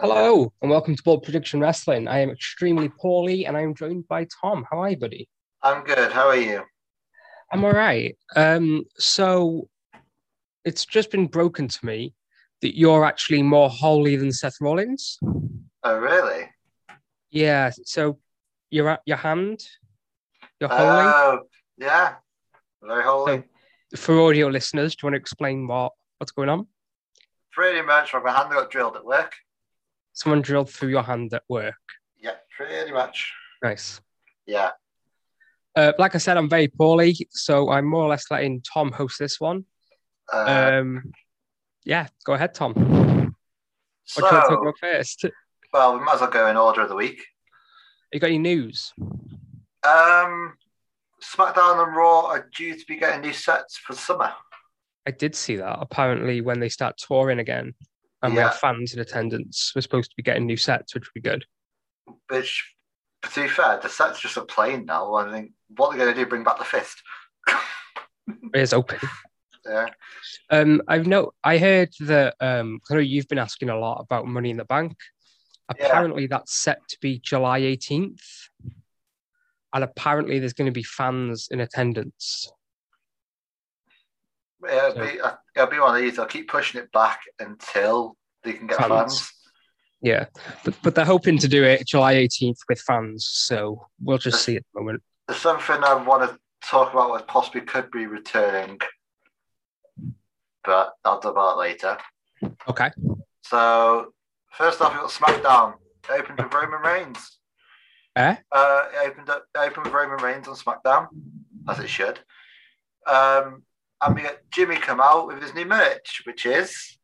Hello and welcome to Bold Prediction Wrestling. I am extremely poorly and I am joined by Tom. How are you, buddy? I'm good. How are you? I'm all right. Um, so it's just been broken to me that you're actually more holy than Seth Rollins. Oh, really? Yeah. So you're at your hand. You're holy. Oh, yeah. Very holy. So for audio listeners, do you want to explain what what's going on? Pretty much. My hand got drilled at work. Someone drilled through your hand at work. Yeah, pretty much. Nice. Yeah. Uh, like I said, I'm very poorly, so I'm more or less letting Tom host this one. Uh, Um, yeah, go ahead, Tom. What do you want to talk so, about first? well, we might as well go in order of the week. You got any news? Um, SmackDown and Raw are due to be getting new sets for summer. I did see that. Apparently, when they start touring again and we Yeah. have fans in attendance, we're supposed to be getting new sets, which would be good. Which, to be fair, the set's just a plane now. I think what they're going to do, bring back the fist. It is open. yeah. Um, I've no. I heard that. Um, I know you've been asking a lot about Money in the Bank. Yeah. Apparently, that's set to be July 18th, and apparently, there's going to be fans in attendance. It'll So- be, uh, it'll be one of these. I'll keep pushing it back until they can get Fans. fans. Yeah, but but they're hoping to do it July 18th with fans. So we'll just see at the moment. There's something I want to talk about what possibly could be returning, but I'll talk about it later. Okay. So, first off, we've got SmackDown. It opened with Roman Reigns. Eh? Uh, it opened up, it opened with Roman Reigns on SmackDown, as it should. Um, and we got Jimmy come out with his new merch, which is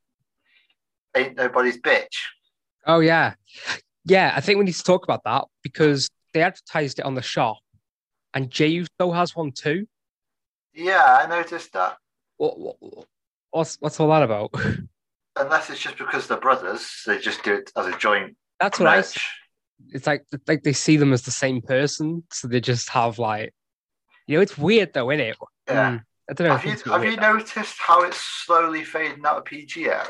Ain't Nobody's Bitch. Oh yeah, yeah. I think we need to talk about that because they advertised it on the shop, and Jey Uso has one too. Yeah, I noticed that. What, what, what's what's all that about? Unless it's just because they're brothers, they just do it as a joint That's what I. It's like like they see them as the same person, so they just have like, you know, it's weird though, isn't it? Yeah. Mm, I don't know. Have you, have you noticed how it's slowly fading out of PG era?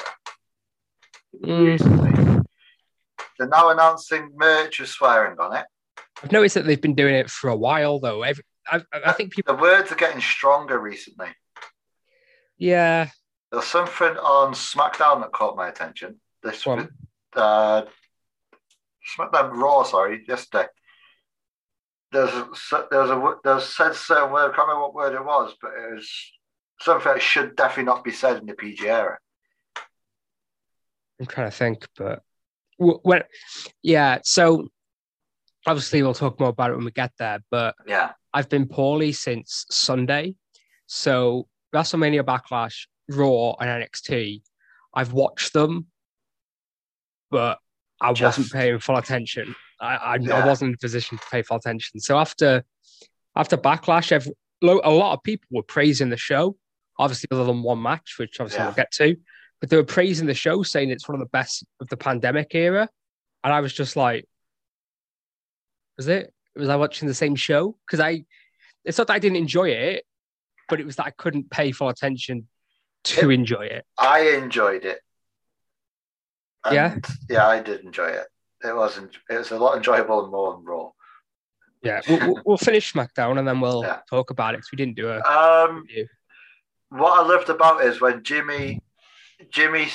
Mm, They're now announcing merch with swearing on it. I've noticed that they've been doing it for a while though. Every, I, I think people. The words are getting stronger recently. Yeah. There's something on SmackDown that caught my attention. This one. uh, SmackDown Raw, sorry, yesterday. There's a, there's a there's said certain word. I can't remember what word it was, but it was something that should definitely not be said in the PG era. I'm trying to think, but when, yeah. So obviously we'll talk more about it when we get there. But Yeah, I've been poorly since Sunday, so WrestleMania Backlash, Raw, and NXT. I've watched them, but I Just- wasn't paying full attention. I, I, I wasn't in a position to pay full attention. So after after Backlash, every, a lot of people were praising the show. Obviously, other than one match, which obviously Yeah. we'll get to, but they were praising the show, saying it's one of the best of the pandemic era. And I was just like, was it? Was I watching the same show? Because I, it's not that I didn't enjoy it, but it was that I couldn't pay full attention to enjoy it. I enjoyed it. Yeah? yeah, I did enjoy it. It wasn't. It was a lot enjoyable and more than Raw. Yeah, we'll, we'll, finish SmackDown and then we'll Yeah. talk about it because we didn't do a Um, review. what I loved about it is when Jimmy, Jimmy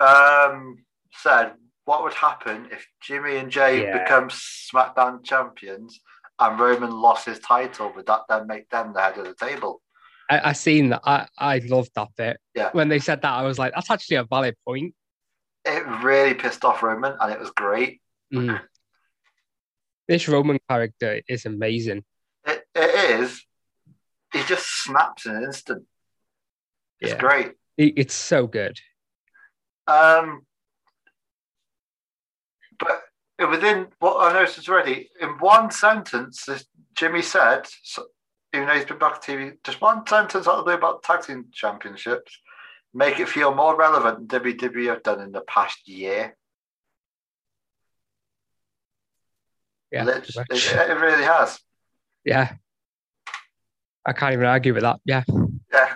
um, said what would happen if Jimmy and Jey Yeah. become SmackDown champions and Roman lost his title. Would that then make them the head of the table? I, I seen that. I, I loved that bit. Yeah. When they said that, I was like, that's actually a valid point. It really pissed off Roman, and it was great. Mm. This Roman character is amazing. It, it is. He just snaps in an instant. It's Yeah. great. It- it's so good. Um, but within what I noticed already, in one sentence, this, Jimmy said, so, even though he's been back to TV, just one sentence out of the about tag team championships, make it feel more relevant than WWE have done in the past year. Yeah. It, it really has. Yeah. I can't even argue with that. Yeah. Yeah.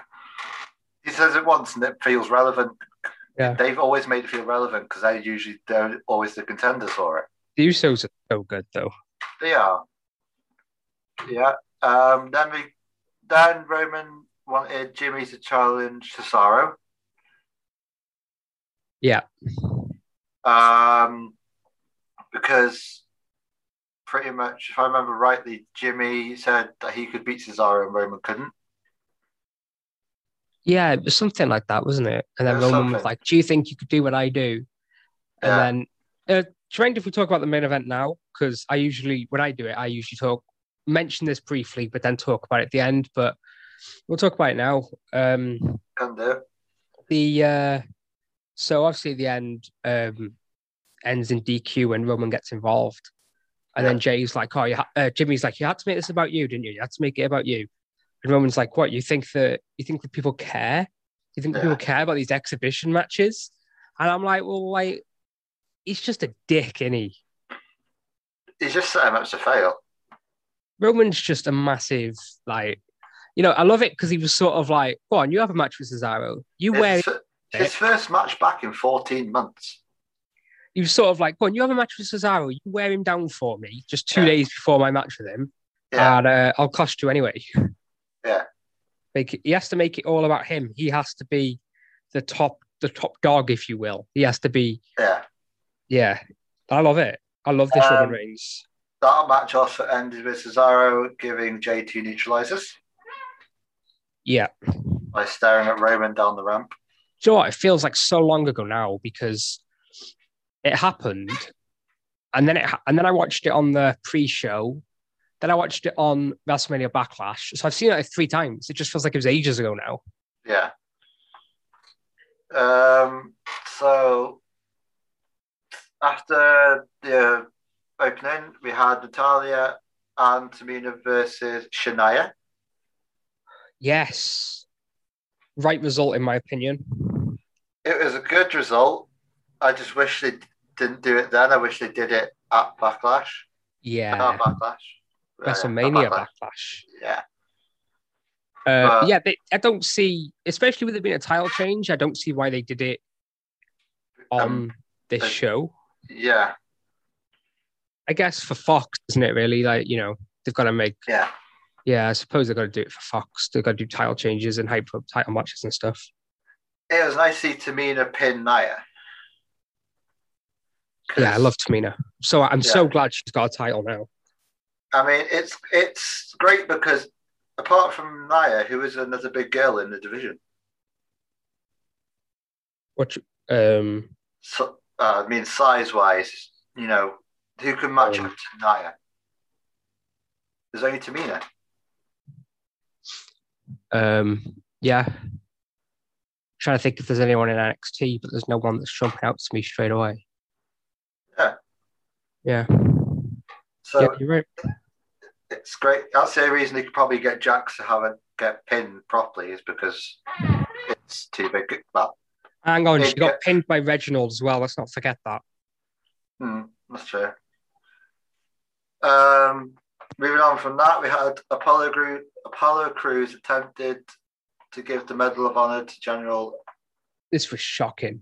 He says it once and it feels relevant Yeah. they've always made it feel relevant because they usually they're always the contenders for it. The Usos are so good though. They are. Yeah. Um, then we then Roman wanted Jimmy to challenge Cesaro. Yeah. Um, because pretty much, if I remember rightly, Jimmy said that he could beat Cesaro and Roman couldn't. Yeah, it was something like that, wasn't it? And then Roman was like, "Do you think you could do what I do?" And Yeah. then, uh, do if we talk about the main event now? Because I usually, when I do it, I usually talk, mention this briefly, but then talk about it at the end. But we'll talk about it now. Um, Can do. the uh, so obviously the end um, ends in DQ when Roman gets involved, and then Jey's like, "Oh, you ha- uh, Jimmy's like, you had to make this about you, didn't you? You had to make it about you." And Roman's like, "What? You think that you think that people care? You think Yeah. people care about these exhibition matches?" And I'm like, "Well, like, he's just a dick, isn't he? He's just him up to fail. Roman's just a massive like." You know, I love it because he was sort of like, "Go on, you have a match with Cesaro. You wear his first match back in 14 months. he was sort of like, go on, you have a match with Cesaro, you wear him down for me just two Yeah. days before my match with him, Yeah. and uh, I'll cost you anyway. Yeah. Make it, he has to make it all about him. He has to be the top, the top dog, if you will. He has to be, Yeah. yeah. I love it. I love this Um, Roman Reigns. That match also ended with Cesaro giving two neutralizers Yeah. by staring at Roman down the ramp. Do you know what? It feels like so long ago now because it happened, and then it and then I watched it on the pre-show. Then I watched it on WrestleMania Backlash. So I've seen it like three times. It just feels like it was ages ago now. Yeah. Um, so after the opening, we had Natalya and Tamina versus Shania. Yes, right result in my opinion. It was a good result. I just wish they didn't do it then. I wish they did it at Backlash. Yeah, Not Backlash. Uh, WrestleMania at Backlash. Yeah. Uh, But- yeah, they, I don't see, especially with it being a title change, I don't see why they did it on Um, this uh, show. yeah. I guess for Fox, isn't it? Really, like you know, they've got to make. Yeah. Yeah, I suppose they've got to do it for Fox. They've got to do title changes and hype up title matches and stuff. It was nice to see Tamina pin Nia. Yeah, I love Tamina. So I'm so glad she's got a title now. I mean, it's it's great because apart from Nia, who is another big girl in the division, What? Um, so, uh, I mean, size wise, you know, who can match Um, up to Nia? There's only Tamina. um, yeah. Trying to think if there's anyone in NXT, but there's no one that's jumping out to me straight away. Yeah. Yeah. So yeah, you're right. It's great. That's the reason they could probably get Jax to have it get pinned properly is because it's too big. Well, Hang on, she got pinned by Reginald as well. Let's not forget that. Hmm, that's true. Um, moving on from that, we had Apollo Crews. Apollo Crews attempted to give the Medal of Honor to General. This was shocking.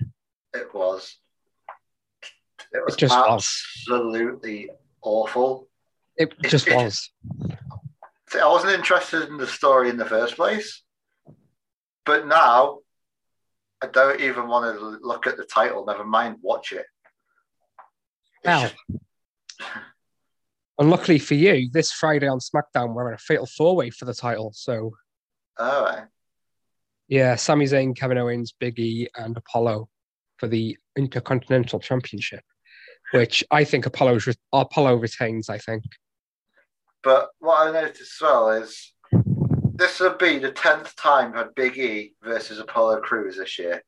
It was. It was just was. absolutely awful. It just it- was. I wasn't interested in the story in the first place, but now I don't even want to look at the title. Never mind watch it. Well, just- Unluckily for you, this Friday on SmackDown, we're in a fatal four way for the title. So, all right. yeah, Sami Zayn, Kevin Owens, Big E, and Apollo for the Intercontinental Championship, which I think Apollo's re- Apollo retains. I think. But what I noticed as well is this will be the tenth time had Big E versus Apollo Crews this year.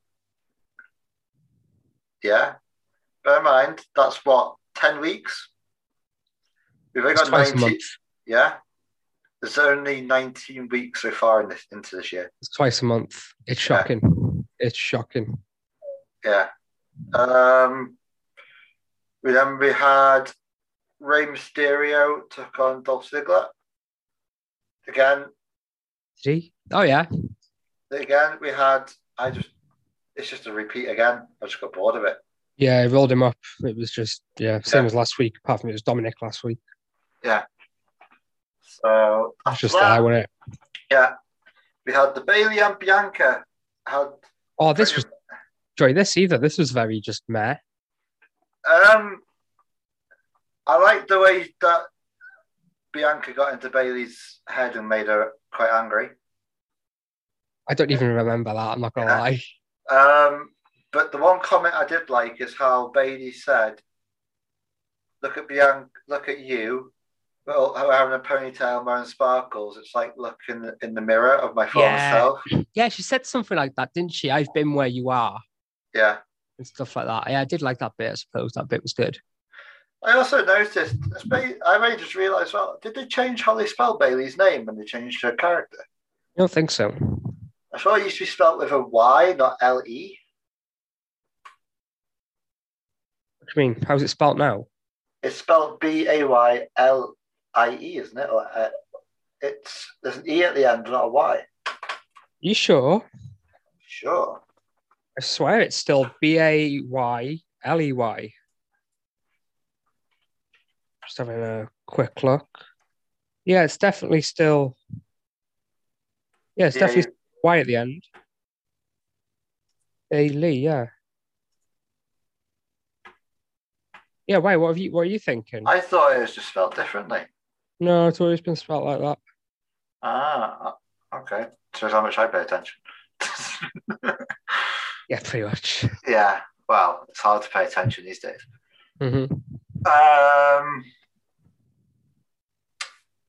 Yeah. Bear in mind, that's what, ten weeks? We've only got twice a 19. month. Yeah. There's only 19 weeks so far in this into this year. It's twice a month. It's shocking. It's shocking. Yeah. Um we then we had Rey Mysterio took on Dolph Ziggler. Again, Did he? Oh yeah. again we had I just it's just a repeat again. I just got bored of it. Yeah, I rolled him up. It was just yeah, same Yeah. as last week. Apart from it was Dominic last week. Yeah. So It's after just that, there, wasn't it? yeah, we had the Bayley and Bianca had. Oh, this was enjoy this either. This was very just meh. Um, I like the way that Bianca got into Bayley's head and made her quite angry. I don't even remember that. I'm not gonna Yeah. lie. Um, but the one comment I did like is how Bayley said, "Look at Bianca, look at you, well, having a ponytail wearing sparkles. It's like looking in the mirror of my former Yeah. self." Yeah, she said something like that, didn't she? I've been where you are Yeah. and stuff like that. Yeah, I did like that bit. I suppose that bit was good. I also noticed. I may just realise, Well, did they change how they spell Bayley's name when they changed her character? I don't think so. I thought it used to be spelled with a Y, not L E. What do you mean? How's it spelled now? It's spelled B A Y L I E, isn't it? Or, uh, it's there's an E at the end, not a Y. You sure? Sure. I swear it's still B A Y L E Y. Just having a quick look. Yeah, it's definitely still. Yeah, it's Yeah, definitely Y at the end. A Lee, yeah. Yeah, why? What have you? What are you thinking? I thought it was just spelled differently. No, it's always been spelled like that. Ah, okay. Shows how much I pay attention. Yeah, pretty much. yeah. Well, it's hard to pay attention these days. hmm Um,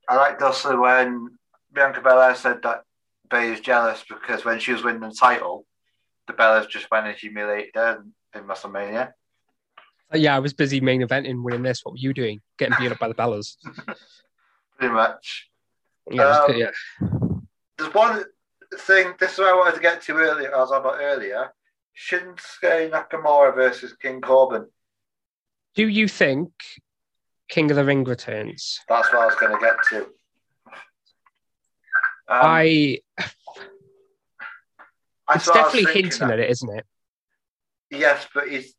I liked also when Bianca Belair said that Bay is jealous because when she was winning the title, the Bellas just went and humiliated her in, in WrestleMania. Yeah, I was busy main eventing, winning this. What were you doing? Getting beat up by the Bellas. Pretty much. Yeah, Um, good, yeah. There's one thing. This is what I wanted to get to earlier. I was on about earlier. Shinsuke Nakamura versus King Corbin. Do you think King of the Ring returns? That's what I was going to get to. Um, I. It's definitely hinting that. at it, isn't it? Yes, but he's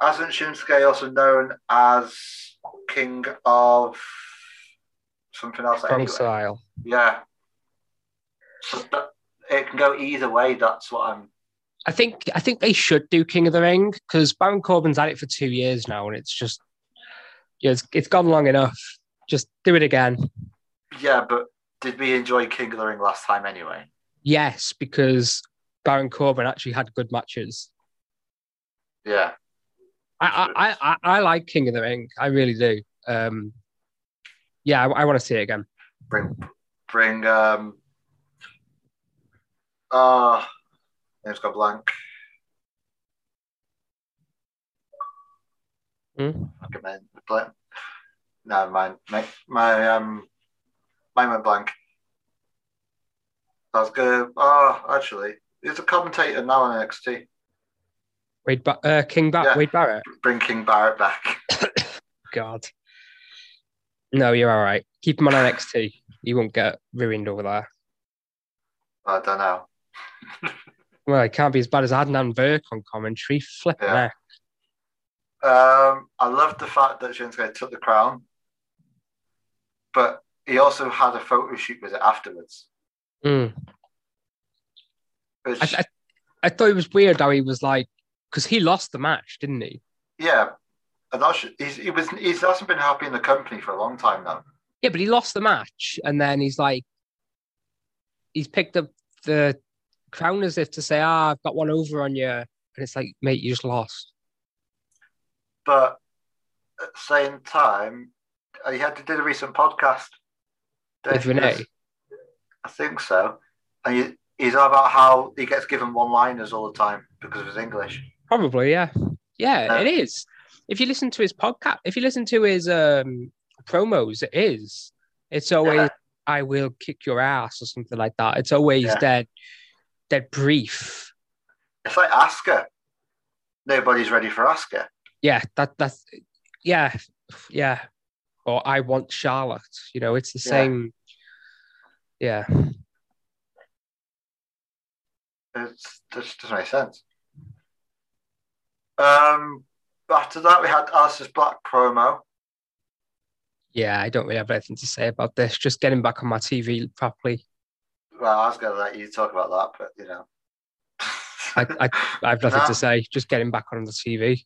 hasn't Shinsuke also known as King of something else anyway? style. Yeah. So that, it can go either way. That's what I'm. I think I think they should do King of the Ring because Baron Corbin's had it for two years now, and it's just yeah, it's, it's gone long enough. Just do it again. Yeah, but did we enjoy King of the Ring last time anyway? Yes, because Baron Corbin actually had good matches. Yeah. I I, I, I like King of the Ring. I really do. Um, yeah, I, I want to see it again. Bring, bring. Um. Ah, name's got blank. Hmm? Okay, man. Blank. No, mine. My, my um, mine went blank. I was good. Oh, actually, he's a commentator now on NXT. Wade ba- uh, King ba- Yeah. Wade Barrett. Bring King Barrett back. God. No, you're all right. Keep him on NXT. He won't get ruined over there. I don't know. Well, it can't be as bad as Adnan Virk on commentary. Flipping Yeah. Um, I love the fact that Shinsuke took the crown, but he also had a photo shoot with it afterwards. Mm. Which, I, I, I thought it was weird how he was like, because he lost the match, didn't he? yeah, and that's, he's he was he hasn't been happy in the company for a long time now. Yeah, but he lost the match, and then he's like, he's picked up the crown as if to say, "Ah, I've got one over on you," and it's like, mate, you just lost. But at the same time, uh, he had to do a recent podcast. With Renee? I think so. And he, he's on about how he gets given one-liners all the time because of his English. Probably, yeah, yeah, Yeah. it is. If you listen to his podcast, if you listen to his um promos, it is. It's always Yeah. "I will kick your ass" or something like that. It's always Yeah. dead, dead brief. It's like Asuka. Nobody's ready for Asuka. Yeah, that that's yeah, yeah. Or I want Charlotte. You know, it's the Yeah. same. Yeah, It's just doesn't make sense. Um, after that, we had Alice's Black promo. Yeah, I don't really have anything to say about this. Just getting back on my TV properly. Well, I was going to let you talk about that, but you know. I, I, I have nothing No. to say. Just getting back on the TV.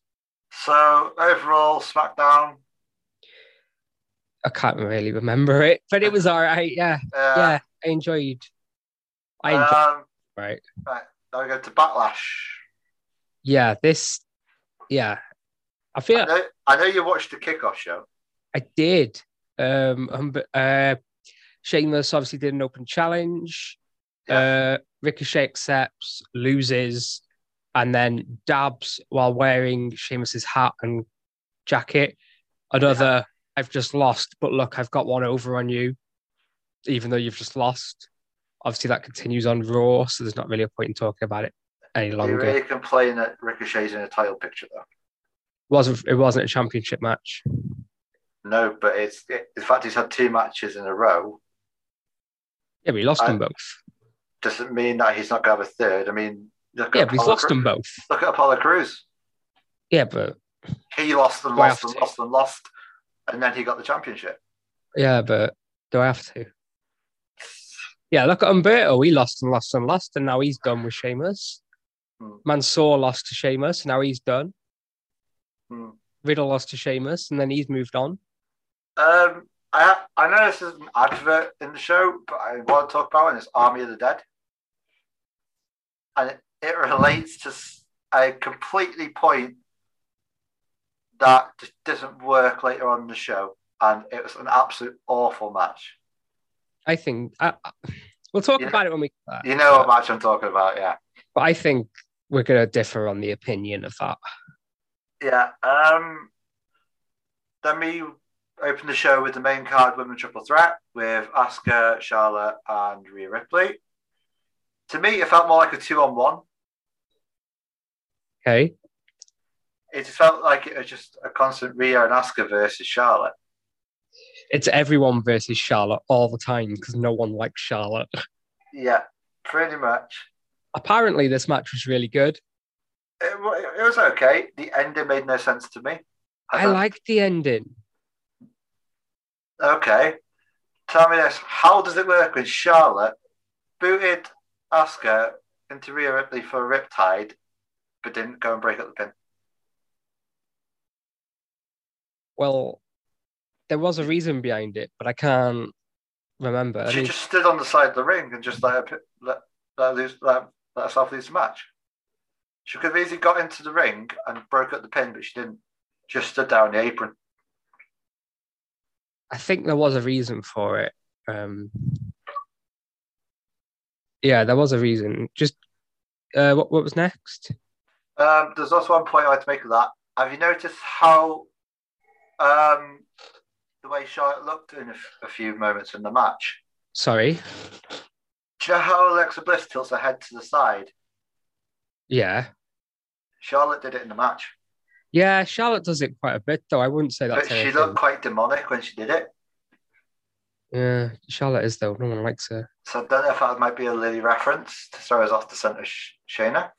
So overall, SmackDown. I can't really remember it, but it was all right. Yeah, Uh, yeah, I enjoyed. I enjoyed. Um, right. right. Now we go to Backlash. Yeah, this. Yeah, I feel I know, I know you watched the kickoff show. I did. Um, um, but, uh, Sheamus obviously did an open challenge. Uh, Ricochet accepts, loses, and then dabs while wearing Sheamus's hat and jacket. Another, I've just lost, but look, I've got one over on you, even though you've just lost. Obviously, that continues on Raw, so there's not really a point in talking about it any longer. You really complain that Ricochet's in a title picture, though. wasn't it wasn't a championship match? No, but it's it, the fact he's had two matches in a row Yeah, he lost I- them both. doesn't mean that he's not going to have a third. I mean, look Yeah, at but he's lost Cru- them both. Look at Apollo Crews. Yeah, but He lost and lost and lost and lost, and then he got the championship. yeah, but do I have to? Yeah, look at Umberto. He lost and lost and lost, and now he's done with Sheamus. Hmm. Mansoor lost to Sheamus, now he's done. Hmm. Riddle lost to Sheamus, and then he's moved on. Um, I I know this is an advert in the show, but I want to talk about it. And it's Army of the Dead, and it, it relates to a completely point that just doesn't work later on in the show, and it was an absolute awful match. I think I- we'll talk Yeah. about it when we. You know what match I'm talking about, yeah. But I think we're going to differ on the opinion of that. Yeah. Um, then we open the show with the main card women triple threat with Asuka, Charlotte, and Rhea Ripley. To me, it felt more like a two on one. Okay. It just felt like it was just a constant Rhea and Asuka versus Charlotte. It's everyone versus Charlotte all the time because no one likes Charlotte. Yeah, pretty much. Apparently, this match was really good. It, it was okay. The ending made no sense to me. I thought- liked the ending. Okay. Tell me this. How does it work when Charlotte booted Asuka into Rhea Ripley for a riptide, but didn't go and break up the pin? Well, there was a reason behind it, but I can't remember. I she mean, just stood on the side of the ring and just let her, let, let, her lose, let, let herself lose the match. She could have easily got into the ring and broke up the pin, but she didn't. Just stood down the apron. I think there was a reason for it. Um, yeah, there was a reason. Just uh, what what was next? Um, there's also one point I like to make of that. Have you noticed how um, the way Charlotte looked in a, f- a few moments in the match? Sorry. Do you know how Alexa Bliss tilts her head to the side? Yeah, Charlotte did it in the match, yeah. Charlotte does it quite a bit, though. I wouldn't say that. but she looked quite demonic when she did it. Yeah, Charlotte is though. No one likes her. So I don't know if that might be a Lily reference to throw us off the centre, Sh- Shayna.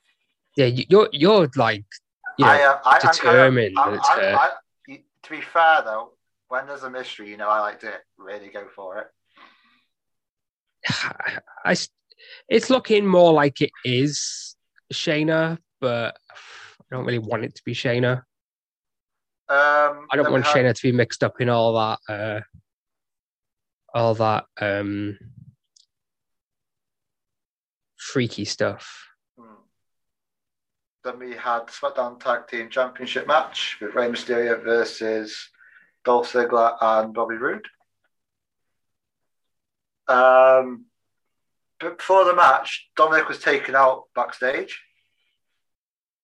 Yeah, you- you're you're like, you know, I, uh, I, I'm determined Kind that it's I'm. I'm, I, to be fair though, when there's a mystery, you know, I like to really go for it. I, it's looking more like it is Shayna, but I don't really want it to be Shayna. Um, I don't want had- Shayna to be mixed up in all that, uh, all that um, freaky stuff. Hmm. Then we had SmackDown Tag Team Championship match with Rey Mysterio versus Dolph Ziggler and Bobby Roode. Um, but before the match, Dominic was taken out backstage,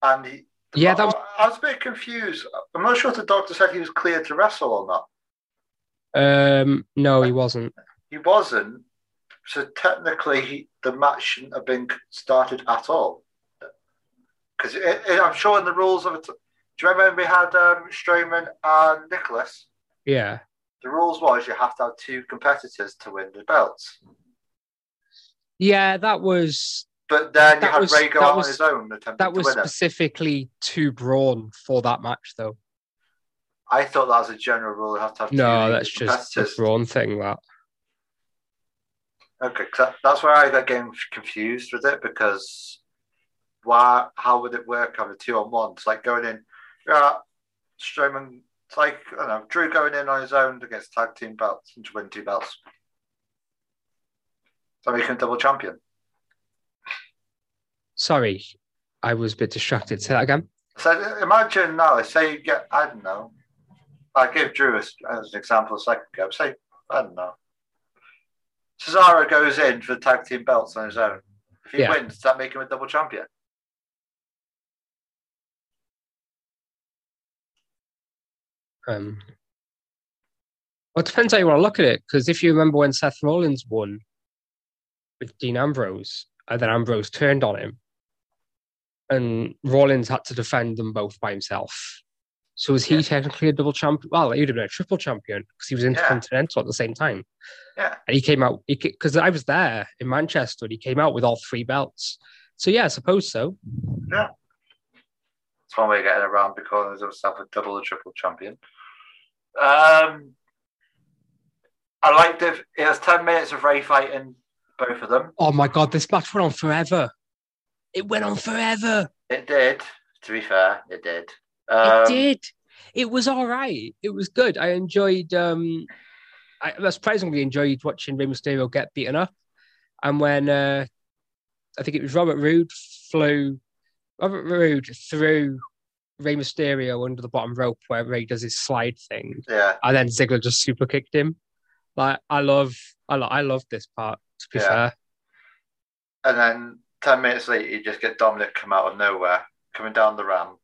and he. Yeah, that was- I, I was a bit confused. I'm not sure if the doctor said he was cleared to wrestle or not. Um, no, he wasn't. He wasn't. So technically, he, the match shouldn't have been started at all. Because I'm sure in the rules of it. Do you remember when we had um, Strowman and Nicholas? Yeah, The rules was you have to have two competitors to win the belts. yeah, that was But then you had was- Rey go out was- on his own attempting That was to win it. specifically to Braun for that match, though. I thought that was a general rule. You have to have No, that's just competitors. Braun thing. That Okay, that, that's where I got getting confused with it because why? How would it work on a two on one? It's like going in, yeah, Strowman. It's like I don't know, Drew going in on his own against tag team belts and to win two belts. So he can double champion. Sorry, I was a bit distracted. Say that again. So imagine now, say you get, I don't know, I gave Drew as, as an example a second ago. Say, I don't know, Cesaro goes in for the tag team belts on his own. If he Yeah. wins, does that make him a double champion? Um, well, it depends how you want to look at it. Because if you remember when Seth Rollins won with Dean Ambrose, and then Ambrose turned on him, and Rollins had to defend them both by himself. So was he Yeah. technically a double champion? Well, he would have been a triple champion because he was intercontinental at the same time. Yeah. And he came out because I was there in Manchester. And he came out with all three belts. So yeah, I suppose so. Yeah. That's one way of getting around because himself a double or triple champion. Um, I liked it. It was 10 minutes of Rey fighting both of them. Oh my god, this match went on forever. It went on forever. It did, to be fair, it did. Um, it did. It was all right. It was good. I enjoyed. um I surprisingly enjoyed watching Rey Mysterio get beaten up, and when uh I think it was Robert Roode flew, Robert Roode threw Rey Mysterio under the bottom rope where Rey does his slide thing, Yeah, and then Ziggler just super kicked him. Like I love, I lo- I love this part. To be Yeah. fair, and then 10 minutes later, you just get Dominic come out of nowhere, coming down the ramp,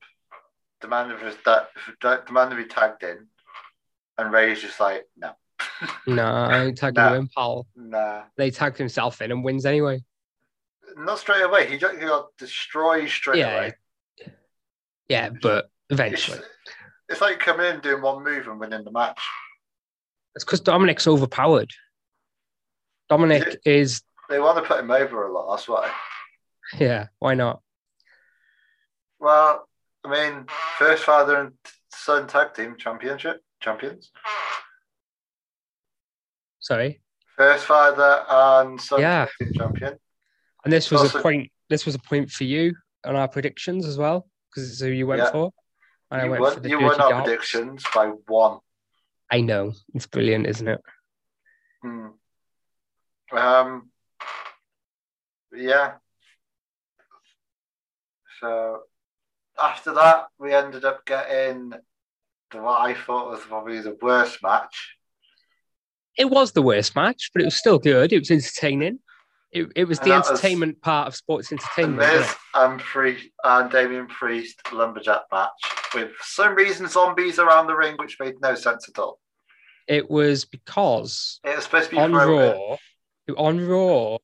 demanding for his da- demanding to be tagged in, and Rey's just like, no, no, I ain't tagging Nah. you in, pal. nah. They tagged himself in and wins anyway. Not straight away. He got, he got destroyed straight Yeah, away. Yeah, but eventually. it's like coming in, doing one move, and winning the match. It's because Dominic's overpowered. Dominic is, They want to put him over a lot. That's why. yeah, why not? Well, I mean, first father and son tag team championship champions. Sorry. First father and son Yeah. tag team champion. And this was Also- a point. This was a point for you on our predictions as well, because it's who you went Yeah. for. And I went won, for the you won our darts. predictions by one. I know it's brilliant, isn't it? Hmm. Um. Yeah. So after that, we ended up getting the, what I thought was probably the worst match. It was the worst match, but it was still good. It was entertaining. It, it was And the that was- entertainment part of sports entertainment. Miz and Priest and Damian Priest lumberjack match with some reason zombies around the ring, which made no sense at all. It was because It was supposed to be on Raw, on Raw,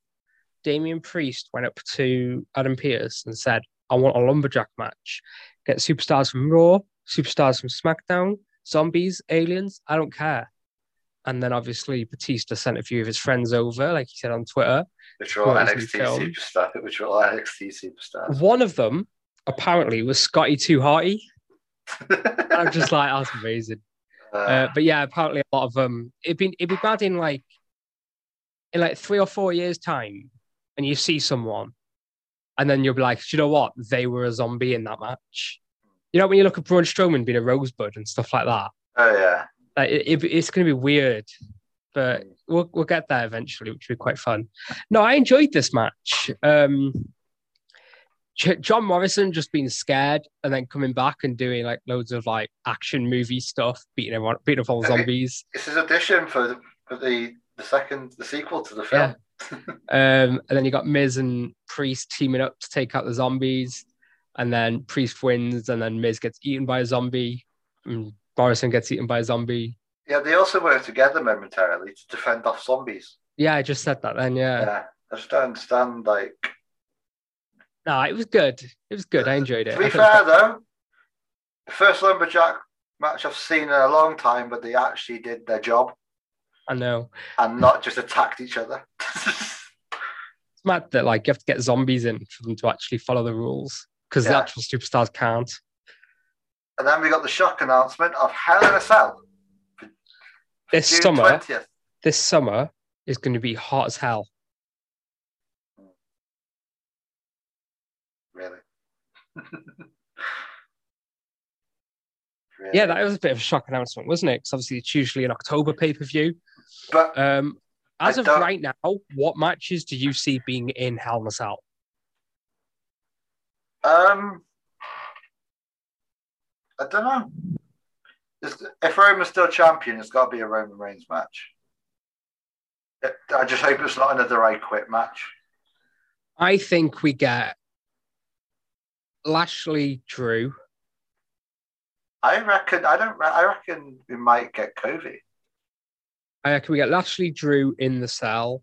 Damian Priest went up to Adam Pearce and said, I want a lumberjack match. Get superstars from Raw, superstars from SmackDown, zombies, aliens, I don't care. And then obviously Batista sent a few of his friends over, like he said on Twitter. which were all What was in NXT film? superstar, which were all NXT superstars. One of them apparently was Scotty 2 Hotty. I'm just like, that's amazing. Uh, but yeah, apparently a lot of them. It'd be it'd be bad in like in like three or four years' time, and you see someone, and then you'll be like, "Do you know what? They were a zombie in that match. You know when you look at Braun Strowman being a rosebud and stuff like that. oh yeah, Like it, it- it's going to be weird, but we'll we'll get there eventually, which will be quite fun. No, I enjoyed this match. Um, John Morrison just being scared and then coming back and doing like loads of like action movie stuff, beating everyone, beating up all the zombies. this is audition for the, for the the second the sequel to the film. Um, and then you got Miz and Priest teaming up to take out the zombies, and then Priest wins, and then Miz gets eaten by a zombie, and Morrison gets eaten by a zombie. Yeah, they also work together momentarily to defend off zombies. Yeah, I just said that then. Yeah, Yeah, I just don't understand. Like, no, it was good. It was good. I enjoyed it. to be I thought it was fair though, the first lumberjack match I've seen in a long time, but they actually did their job I know. and not just attacked each other. It's mad that like you have to get zombies in for them to actually follow the rules because the actual superstars can't. And then we got the shock announcement of Hell in a Cell. for This June summer, 20th. this summer is going to be hot as hell. Really? Really? Yeah, that was a bit of a shock announcement, wasn't it? Because obviously it's usually an October pay per view. But Um, as I of don't- right now, what matches do you see being in Hell in a Cell? um, I don't know. If Roman's still champion, it's got to be a Roman Reigns match. I just hope it's not another I Quit match. I think we get Lashley Drew. I reckon. I don't. I reckon we might get Kofi. I reckon we get Lashley Drew in the cell,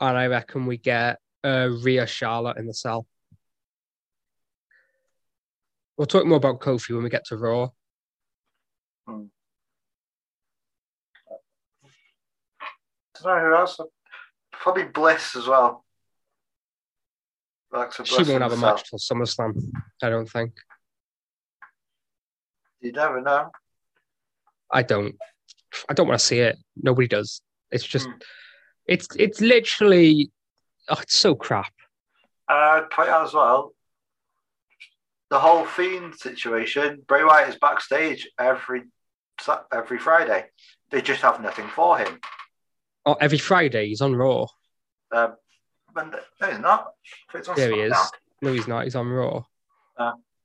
and I reckon we get uh, Rhea Charlotte in the cell. We'll talk more about Kofi when we get to Raw. don't know who else. Probably Bliss as well. Alexa She won't have a match till SummerSlam, I don't think. You never know. I don't. I don't want to see it. Nobody does. It's just. Hmm. It's it's literally. Oh, it's so crap. I'd point out as well the whole Fiend situation. Bray Wyatt is backstage every every Friday. They just have nothing for him. Oh, every Friday he's on Raw. Um, and no, he's not. On There he is. SmackDown. No, he's not. He's on Raw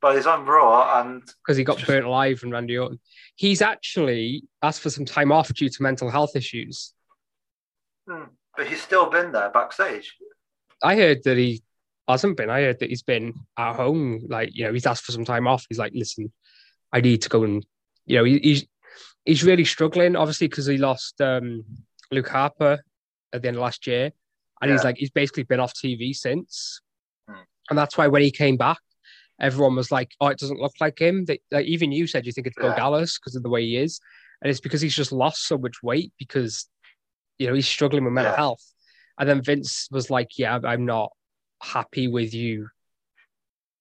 But he's on Raw, and because he got Just- burnt alive and Randy Orton. He's actually asked for some time off due to mental health issues. hmm, but he's still been there backstage. I heard that he hasn't been. I heard that he's been at home. Like, you know, he's asked for some time off. He's like, listen, I need to go and, you know, he, he's he's really struggling, obviously, because he lost um, Luke Harper at the end of last year. And he's like, he's basically been off TV since. Hmm. And that's why when he came back, everyone was like, oh, it doesn't look like him. They, like, even you said you think it's Bo. Dallas because of the way he is. And it's because he's just lost so much weight because, you know, he's struggling with mental Yeah. health. And then Vince was like, yeah, I'm not happy with you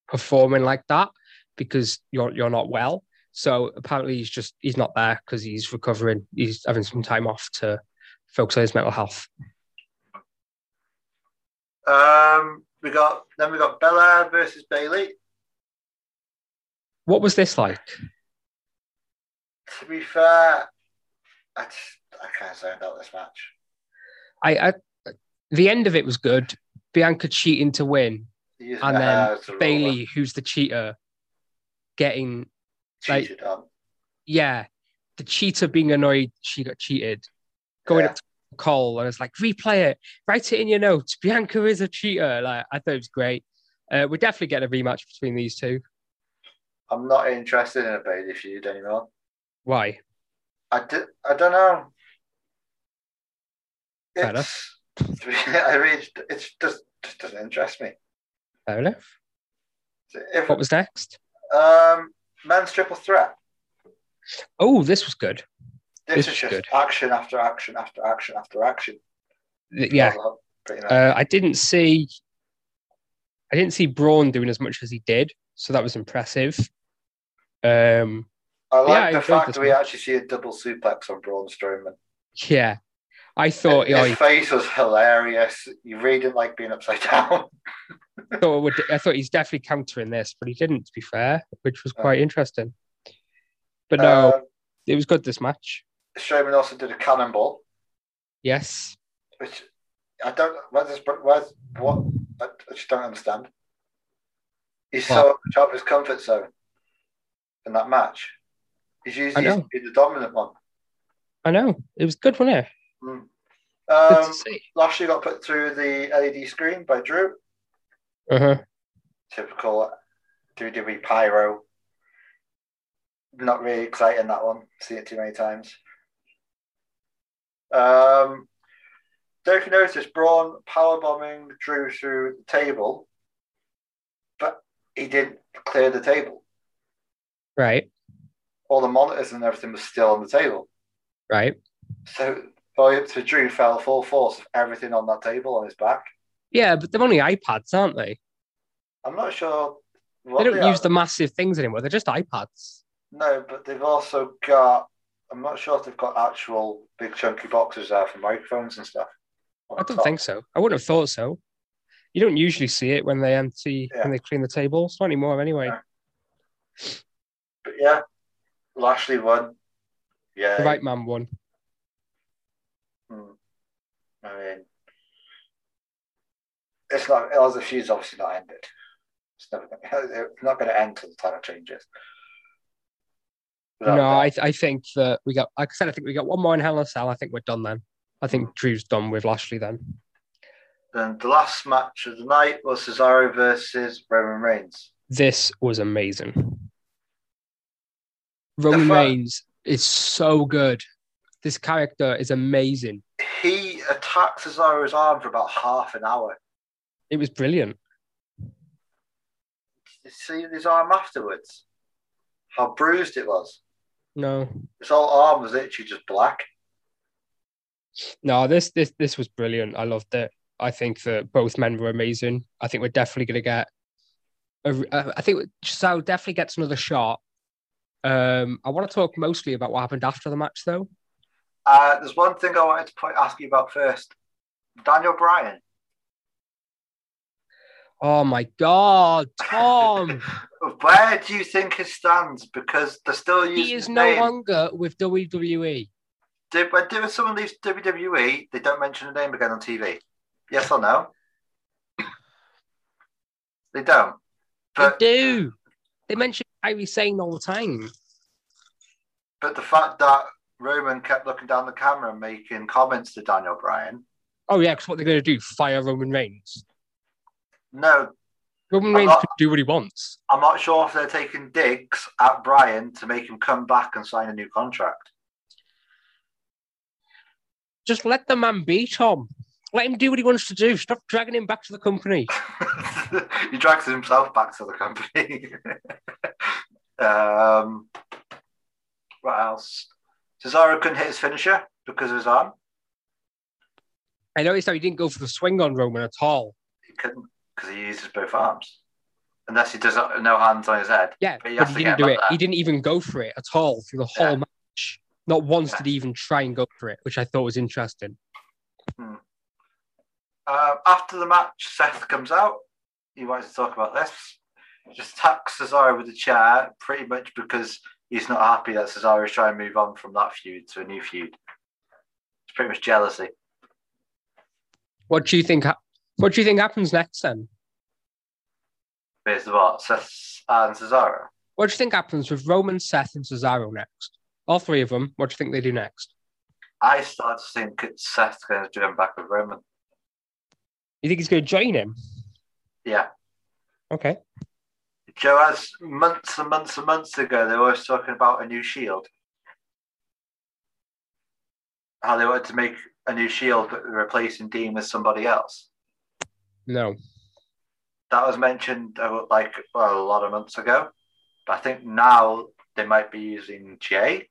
performing like that because you're you're not well. So apparently he's just he's not there because he's recovering. He's having some time off to focus on his mental health. Um, we got then we got Bella versus Bayley. What was this like? To be fair, I just I can't say about this match. I, I the end of it was good. Bianca cheating to win, and the then a roller. Bayley, who's the cheater, getting like- cheated on. yeah, the cheater being annoyed she got cheated, going Yeah. up to Cole and it's like replay it, write it in your notes. Bianca is a cheater. Like I thought it was great. Uh, we're definitely getting a rematch between these two. I'm not interested in a Bayley feud anymore. Why? I, di- I don't know. Fair It's, I mean, it's just just doesn't interest me. Fair enough. If What was next? um, men's triple threat, Oh, this was good. this, This is just good. action after action after action after action. Yeah, Well, pretty much. uh, I didn't see. I didn't see Braun doing as much as he did, so that was impressive. Um, I like yeah, the enjoyed fact that we match. actually see a double suplex on Braun Strowman. yeah, I thought. His face was hilarious. You really didn't like being upside down. thought it would, I thought he's definitely countering this, but he didn't. To be fair, which was quite interesting. But no, Uh, it was good. This match, Strowman also did a cannonball, yes. which I don't. Where's this? Where's what? I, I just don't understand. He's so What? much out of his comfort zone in that match. He's usually used to be the dominant one. I know it was good, wasn't it? Mm. Um. Lashley got put through the LED screen by Drew. Uh-huh. Typical WWE pyro. Not really exciting that one. Seen it too many times. Um, don't you noticed Braun power bombing Drew through the table, but he didn't clear the table. Right, All the monitors and everything was still on the table. right. So oh, so Drew fell full force of everything on that table on his back. Yeah, but they're only iPads, aren't they? I'm not sure. They don't they use are. the massive things anymore. They're just iPads. No, but they've also got. I'm not sure if they've got actual big chunky boxes there for microphones and stuff. I don't top. think so. I wouldn't have thought so. You don't usually see it when they empty Yeah. when they clean the tables. Not anymore, anyway. No. But yeah, Lashley won. Yeah, The right man won. Hmm. I mean, it's not. The feud's obviously not ended. It's never. It's not going to end till the title changes. Without no. I, th- I think that we got. Like I said, I think we got one more in Hell in a Cell. I think we're done then. I think Drew's done with Lashley then. And the last match of the night was Cesaro versus Roman Reigns. This was amazing. Roman Reigns is so good. This character is amazing. He attacked Cesaro's arm for about half an hour. It was brilliant. Did You see his arm afterwards? How bruised it was. No, His whole arm was literally just black. no, this this this was brilliant. I loved it. I think that both men were amazing. I think we're definitely going to get. A, uh, I think Cesaro definitely gets another shot. Um, I want to talk mostly about what happened after the match, though. Uh, there's one thing I wanted to point, ask you about first. Daniel Bryan. Oh my God, Tom! Where do you think it stands? Because they're still using he is his no name. longer with. WWE. Did, when doing someone leaves WWE, they don't mention the name again on TV. Yes or no? they don't. But they do. They mention Kairi Sane all the time. but the fact that Roman kept looking down the camera and making comments to Daniel Bryan. Oh yeah, because what they're going to do? Fire Roman Reigns. No, Roman I'm Reigns not- can do what he wants. I'm not sure if they're taking digs at Bryan to make him come back and sign a new contract. Just let the man be, Tom. Let him do what he wants to do. Stop dragging him back to the company. he drags himself back to the company. um, what else? Cesaro couldn't hit his finisher because of his arm. I noticed how he didn't go for the swing on Roman at all. He couldn't because he uses both arms. Unless he does not- no hands on his head. Yeah, But but he he, has to didn't do it. there. He didn't even go for it at all through the whole Yeah. match. Not once Yeah. did he even try and go for it, which I thought was interesting. Uh, after the match, Seth comes out. He wants to talk about this. Just attacks Cesaro with a chair, pretty much because he's not happy that Cesaro is trying to move on from that feud to a new feud. It's pretty much jealousy. What do you think? hap- What do you think happens next then? Here's the what? Seth and Cesaro. What do you think happens with Roman, Seth, and Cesaro next? All three of them. What do you think they do next? I started to think it's Seth going to join back with Roman. You think he's going to join him? Yeah. Okay. Joe, as months and months and months ago, they were always talking about a new Shield. How they wanted to make a new Shield, but replacing Dean with somebody else. No. That was mentioned uh, like well, a lot of months ago. But I think now they might be using Jey.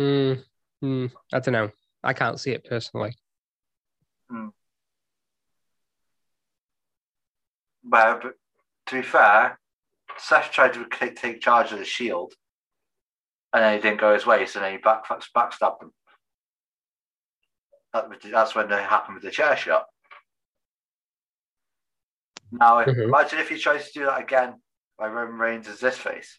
Mm, mm, I don't know. I can't see it personally. But, but to be fair, Seth tried to take, charge of the Shield, and then he didn't go his way, so then he back, backstabbed him. That's when it happened with the chair shot. Now, Mhm. imagine if he tries to do that again by Roman Reigns as this face.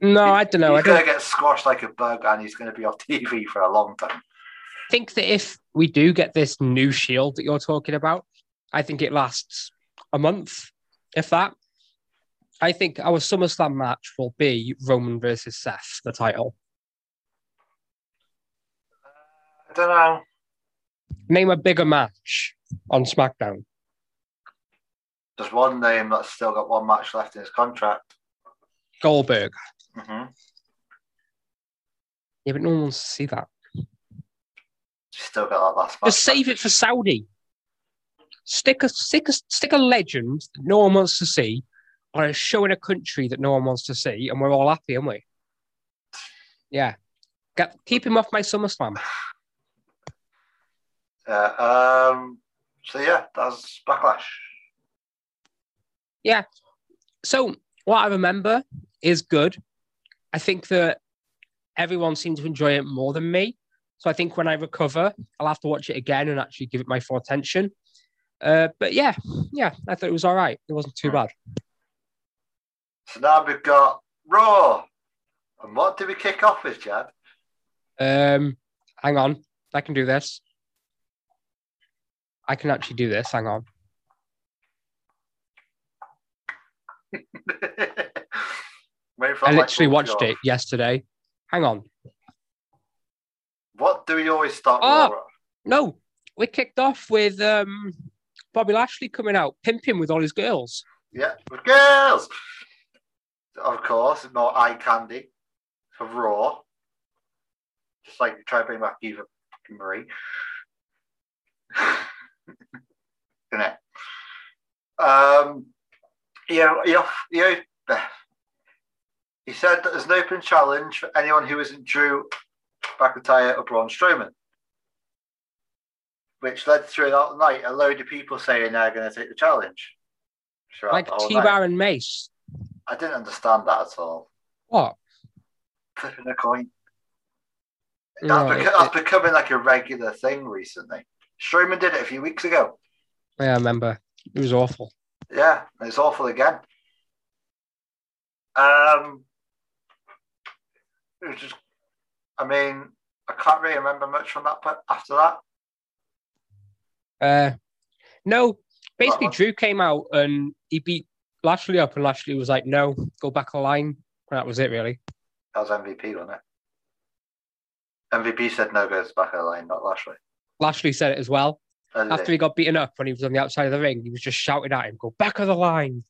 No, I don't know. He's going to get squashed like a bug, and he's going to be off TV for a long time. Think that if we do get this new shield that you're talking about, I think it lasts a month, if that. I think our SummerSlam match will be Roman versus Seth, the title. I don't know. Name a bigger match on SmackDown. There's one name that's still got one match left in his contract. Goldberg. hmm Yeah, but no one wants to see that. Still got that last match. Just save it for Saudi. Stick a stick a stick a legend that no one wants to see on a show in a country that no one wants to see, and we're all happy, aren't we? Yeah. Get, keep him off my SummerSlam. Uh, um, so yeah, that's backlash. Yeah. So what I remember is good. I think that everyone seemed to enjoy it more than me. So I think when I recover, I'll have to watch it again and actually give it my full attention. Uh, but yeah, yeah, I thought it was all right. It wasn't too bad. So now we've got Raw. And what do we kick off with, Chad? Um, hang on, I can do this. I can actually do this. Hang on. I literally watched it yesterday. Hang on. What do we always start oh, with? No, we kicked off with um, Bobby Lashley coming out, pimping with all his girls. Yeah, with girls. Of course, more eye candy for Raw. Just like you try to bring back Eva Marie. Isn't it? Um, yeah, yeah, yeah. He said that there's an open challenge for anyone who isn't Drew McIntyre or Braun Strowman, which led throughout the night a load of people saying they're going to take the challenge. Like T Bar and Mace. I didn't understand that at all. What? Flipping a coin. That's, beca- that's becoming like a regular thing recently. Strowman did it a few weeks ago. Yeah, I remember. It was awful. Yeah, it's awful again. Um, it was just, I mean, I can't really remember much from that but after that. Uh, no, basically, Drew came out and he beat Lashley up, and Lashley was like, "No, go back a line." That was it, really. That was MVP, wasn't it? MVP said no goes back a line, not Lashley. Lashley said it as well. After he got beaten up when he was on the outside of the ring, he was just shouting at him, "Go back of the line."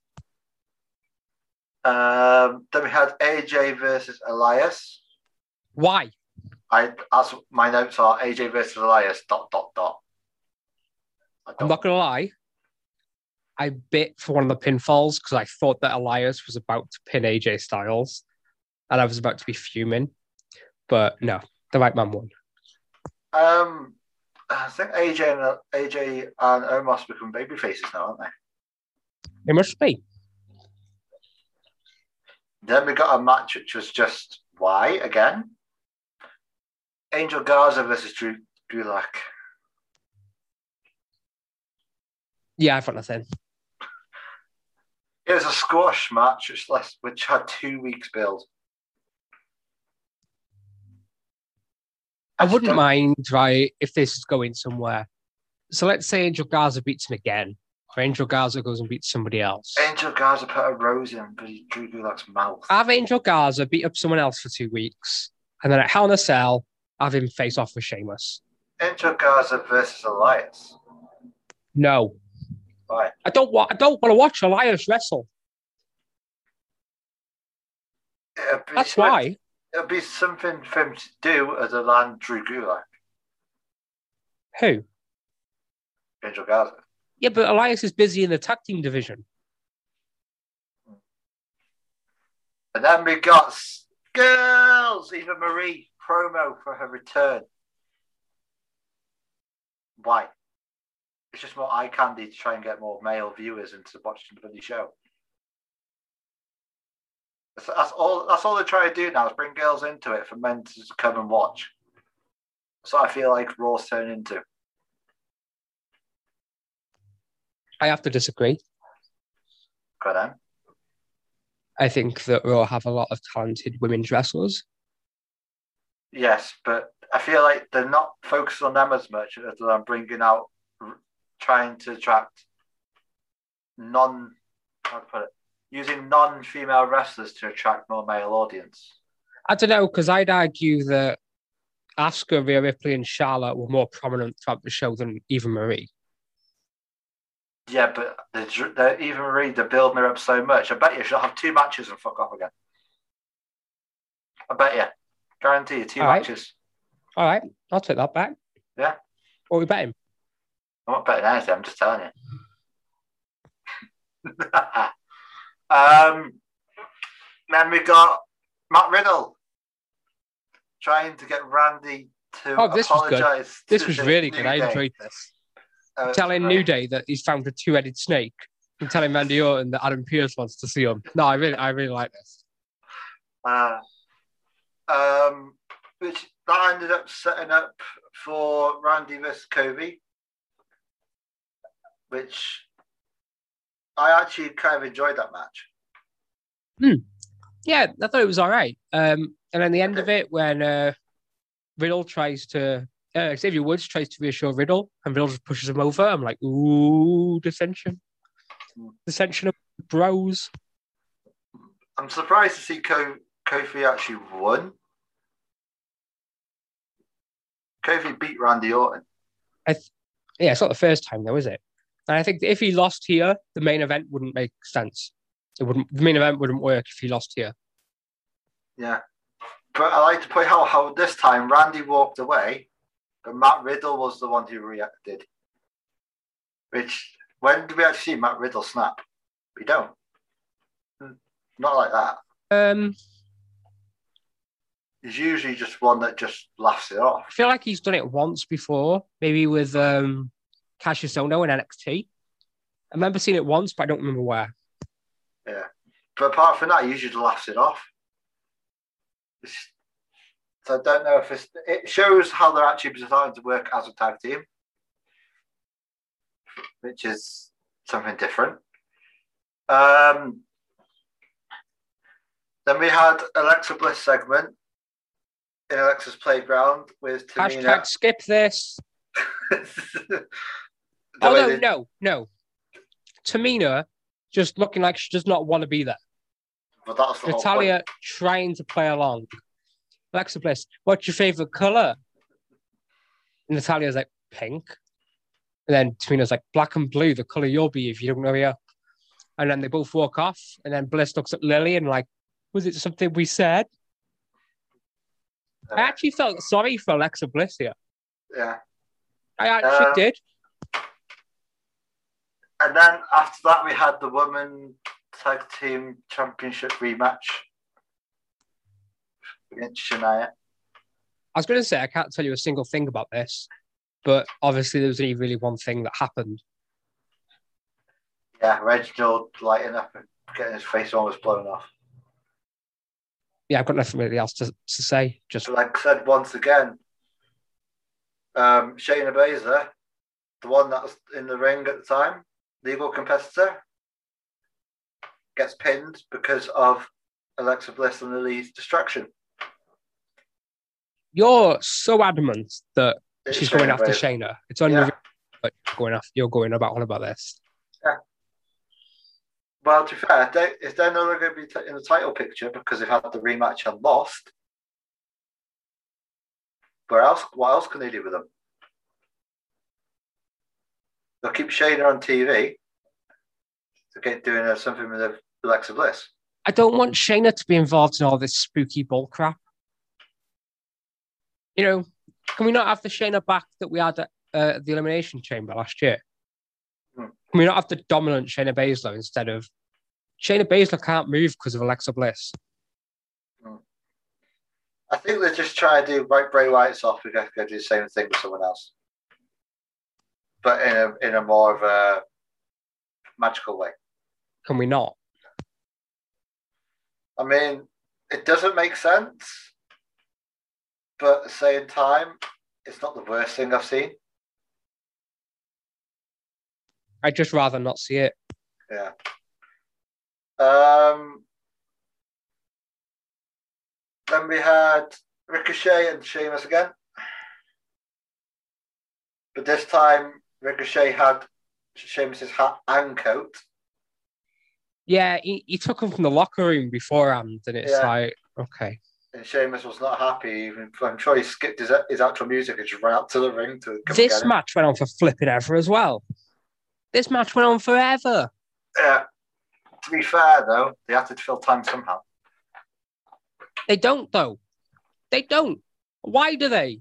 Um, then we had AJ versus Elias. Why? I as my notes are AJ versus Elias. Dot dot dot. I'm not gonna lie. I bit for one of the pinfalls because I thought that Elias was about to pin AJ Styles, and I was about to be fuming, but no, the right man won. Um, I think AJ and AJ and Omos become baby faces now, aren't they? They must be. Then we got a match which was just why again? Angel Garza versus Drew Gulak. Yeah, I've got nothing. It was a squash match which, less, which had two weeks build. I, I wouldn't mind, right, if this is going somewhere. So let's say Angel Garza beats him again, or Angel Garza goes and beats somebody else. Angel Garza put a rose in Drew Gulak's mouth. Have Angel Garza beat up someone else for two weeks, and then at Hell in a Cell, have him face off with Sheamus. Angel Garza versus Elias. No. Why? I don't want. I don't want to watch Elias wrestle. That's why. It'll be something for him to do as a land Drew Gulak. Who? Angel Garza. Yeah, but Elias is busy in the tag team division. And then we got girls, Eva Marie promo for her return. Why? It's just more eye candy to try and get more male viewers into watching the bloody show. That's, that's all. That's all they try to do now is bring girls into it for men to come and watch. So I feel like Raw's turning into. I have to disagree. Go on. I think that Raw have a lot of talented women's wrestlers. Yes, but I feel like they're not focused on them as much as they're bringing out, trying to attract non, how to put it, using non-female wrestlers to attract more male audience. I don't know because I'd argue that Asuka, Rhea Ripley, and Charlotte were more prominent throughout the show than Eva Marie. Yeah, but the, the Eva Marie, they're building her up so much. I bet you she'll have two matches and fuck off again. I bet you. Guarantee you two All matches. Right. All right, I'll take that back. Yeah. What are we betting? I'm not betting anything. I'm just telling you. um, then we got Matt Riddle trying to get Randy to Oh, this was good. This was really New good. I enjoyed this. Uh, telling right. New Day that he's found a two-headed snake and telling Randy Orton that Adam Pierce wants to see him. No, I really, I really like this. Uh, um, which that ended up setting up for Randy versus Kofi, which I actually kind of enjoyed that match. Yeah, I thought it was all right. Um, and then the end of it when uh, Riddle tries to, uh, Xavier Woods tries to reassure Riddle, and Riddle just pushes him over. I'm like, ooh, dissension, dissension of bros. I'm surprised to see Ko- Kofi actually won. Kofi beat Randy Orton. Yeah, it's not the first time though, is it? And I think if he lost here, the main event wouldn't make sense. It wouldn't. The main event wouldn't work if he lost here. Yeah. But I like to point out how this time Randy walked away, but Matt Riddle was the one who reacted. Which, when do we actually see Matt Riddle snap? We don't. Not like that. Um, He's usually just one that just laughs it off. I feel like he's done it once before, maybe with um, Kassius Ohno in NXT. I remember seeing it once, but I don't remember where. Yeah. But apart from that, he usually just laughs it off. It's- so I don't know if it's, it shows how they're actually starting to work as a tag team, which is something different. Um, then we had Alexa Bliss segment in Alexa's playground with Tamina. Hashtag skip this. Oh no, they- no, no. Tamina just looking like she does not want to be there. But that's the Natalya trying to play along. Alexa Bliss, what's your favorite color? And Natalya's like pink. And then Tamina's like black and blue, the color you'll be if you don't know here. And then they both walk off. And then Bliss looks at Lilly and like, was it something we said? I actually felt sorry for Alexa Bliss here. yeah. I actually Um, did. And then after that, we had the women tag team championship rematch against Shayna. I was going to say I can't tell you a single thing about this, but obviously there was only really one thing that happened. Yeah, Reginald lighting up and getting his face almost blown off. Yeah, I've got nothing really else to, to say. Just like I said once again, um, Shayna Baszler, the one that was in the ring at the time, legal competitor, gets pinned because of Alexa Bliss and Lilly's distraction. you're so adamant that It's she's going after Baszler. Shayna. It's on Yeah. going after you're going about on about this. Well, to be fair, they, if they're no longer going to be in the title picture because they've had the rematch and lost, where else? What else can they do with them? They'll keep Shayna on TV to get doing uh, something with the Alexa Bliss. I don't want Shayna to be involved in all this spooky bull crap. You know, can we not have the Shayna back that we had at uh, the Elimination Chamber last year? Hmm. Can we not have the dominant Shayna Baszler instead of Shayna Baszler can't move because of Alexa Bliss? I think they're just trying to do right Bray Wyatt's off. To go do the same thing with someone else, but in a in a more of a magical way. Can we not? I mean, it doesn't make sense, but at the same time, it's not the worst thing I've seen. I'd just rather not see it. Yeah. Um. Then we had Ricochet and Sheamus again, but this time Ricochet had Sheamus's hat and coat. Yeah, he, he took him from the locker room beforehand, and it's Yeah. like, okay. And Sheamus was not happy. Even I'm sure he skipped his, his actual music and just ran out to the ring to This match went on for flipping ever as well. This match went on forever. Yeah. To be fair, though, they had to fill time somehow. They don't, though. They don't. Why do they?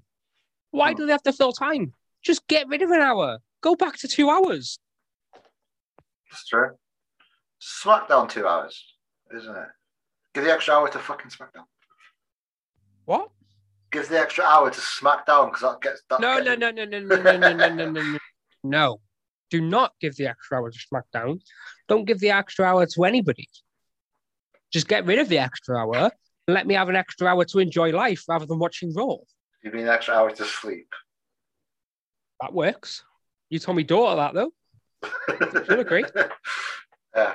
Why Hmm. do they have to fill time? Just get rid of an hour. Go back to two hours. It's true. SmackDown two hours, isn't it? Give the extra hour to fucking SmackDown. What? Give the extra hour to SmackDown because that gets that. No, no, no, no, no, no, no, no, no, no, no, no. No. Do not give the extra hour to SmackDown. Don't give the extra hour to anybody. Just get rid of the extra hour and let me have an extra hour to enjoy life rather than watching Raw. You mean an extra hour to sleep? That works. You told me daughter that though. She'll agree. yeah.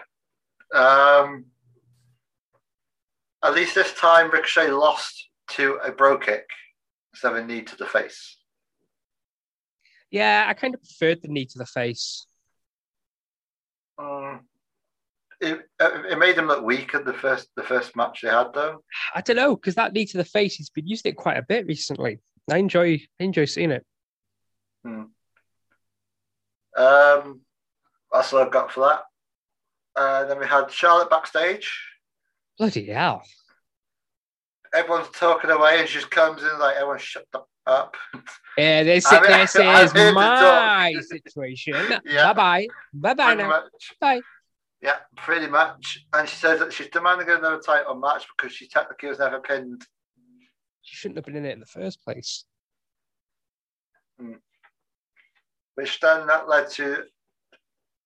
Um. At least this time, Ricochet lost to a bro kick instead of a knee to the face. Yeah, I kind of preferred the knee to the face. Um, it, it made him look weak at the first the first match they had though. I don't know because that knee to the face he's been using it quite a bit recently. I enjoy I enjoy seeing it. Hmm. Um, that's all I've got for that. Uh, then we had Charlotte backstage. Bloody hell! Everyone's talking away, and she just comes in like everyone shut the up. Yeah, this, I'm this I'm is my situation. Yeah. Bye bye. Bye bye now. much. Bye. Yeah, pretty much. And she says that she's demanding another title match because she technically was never pinned. She shouldn't have been in it in the first place. Which then that led to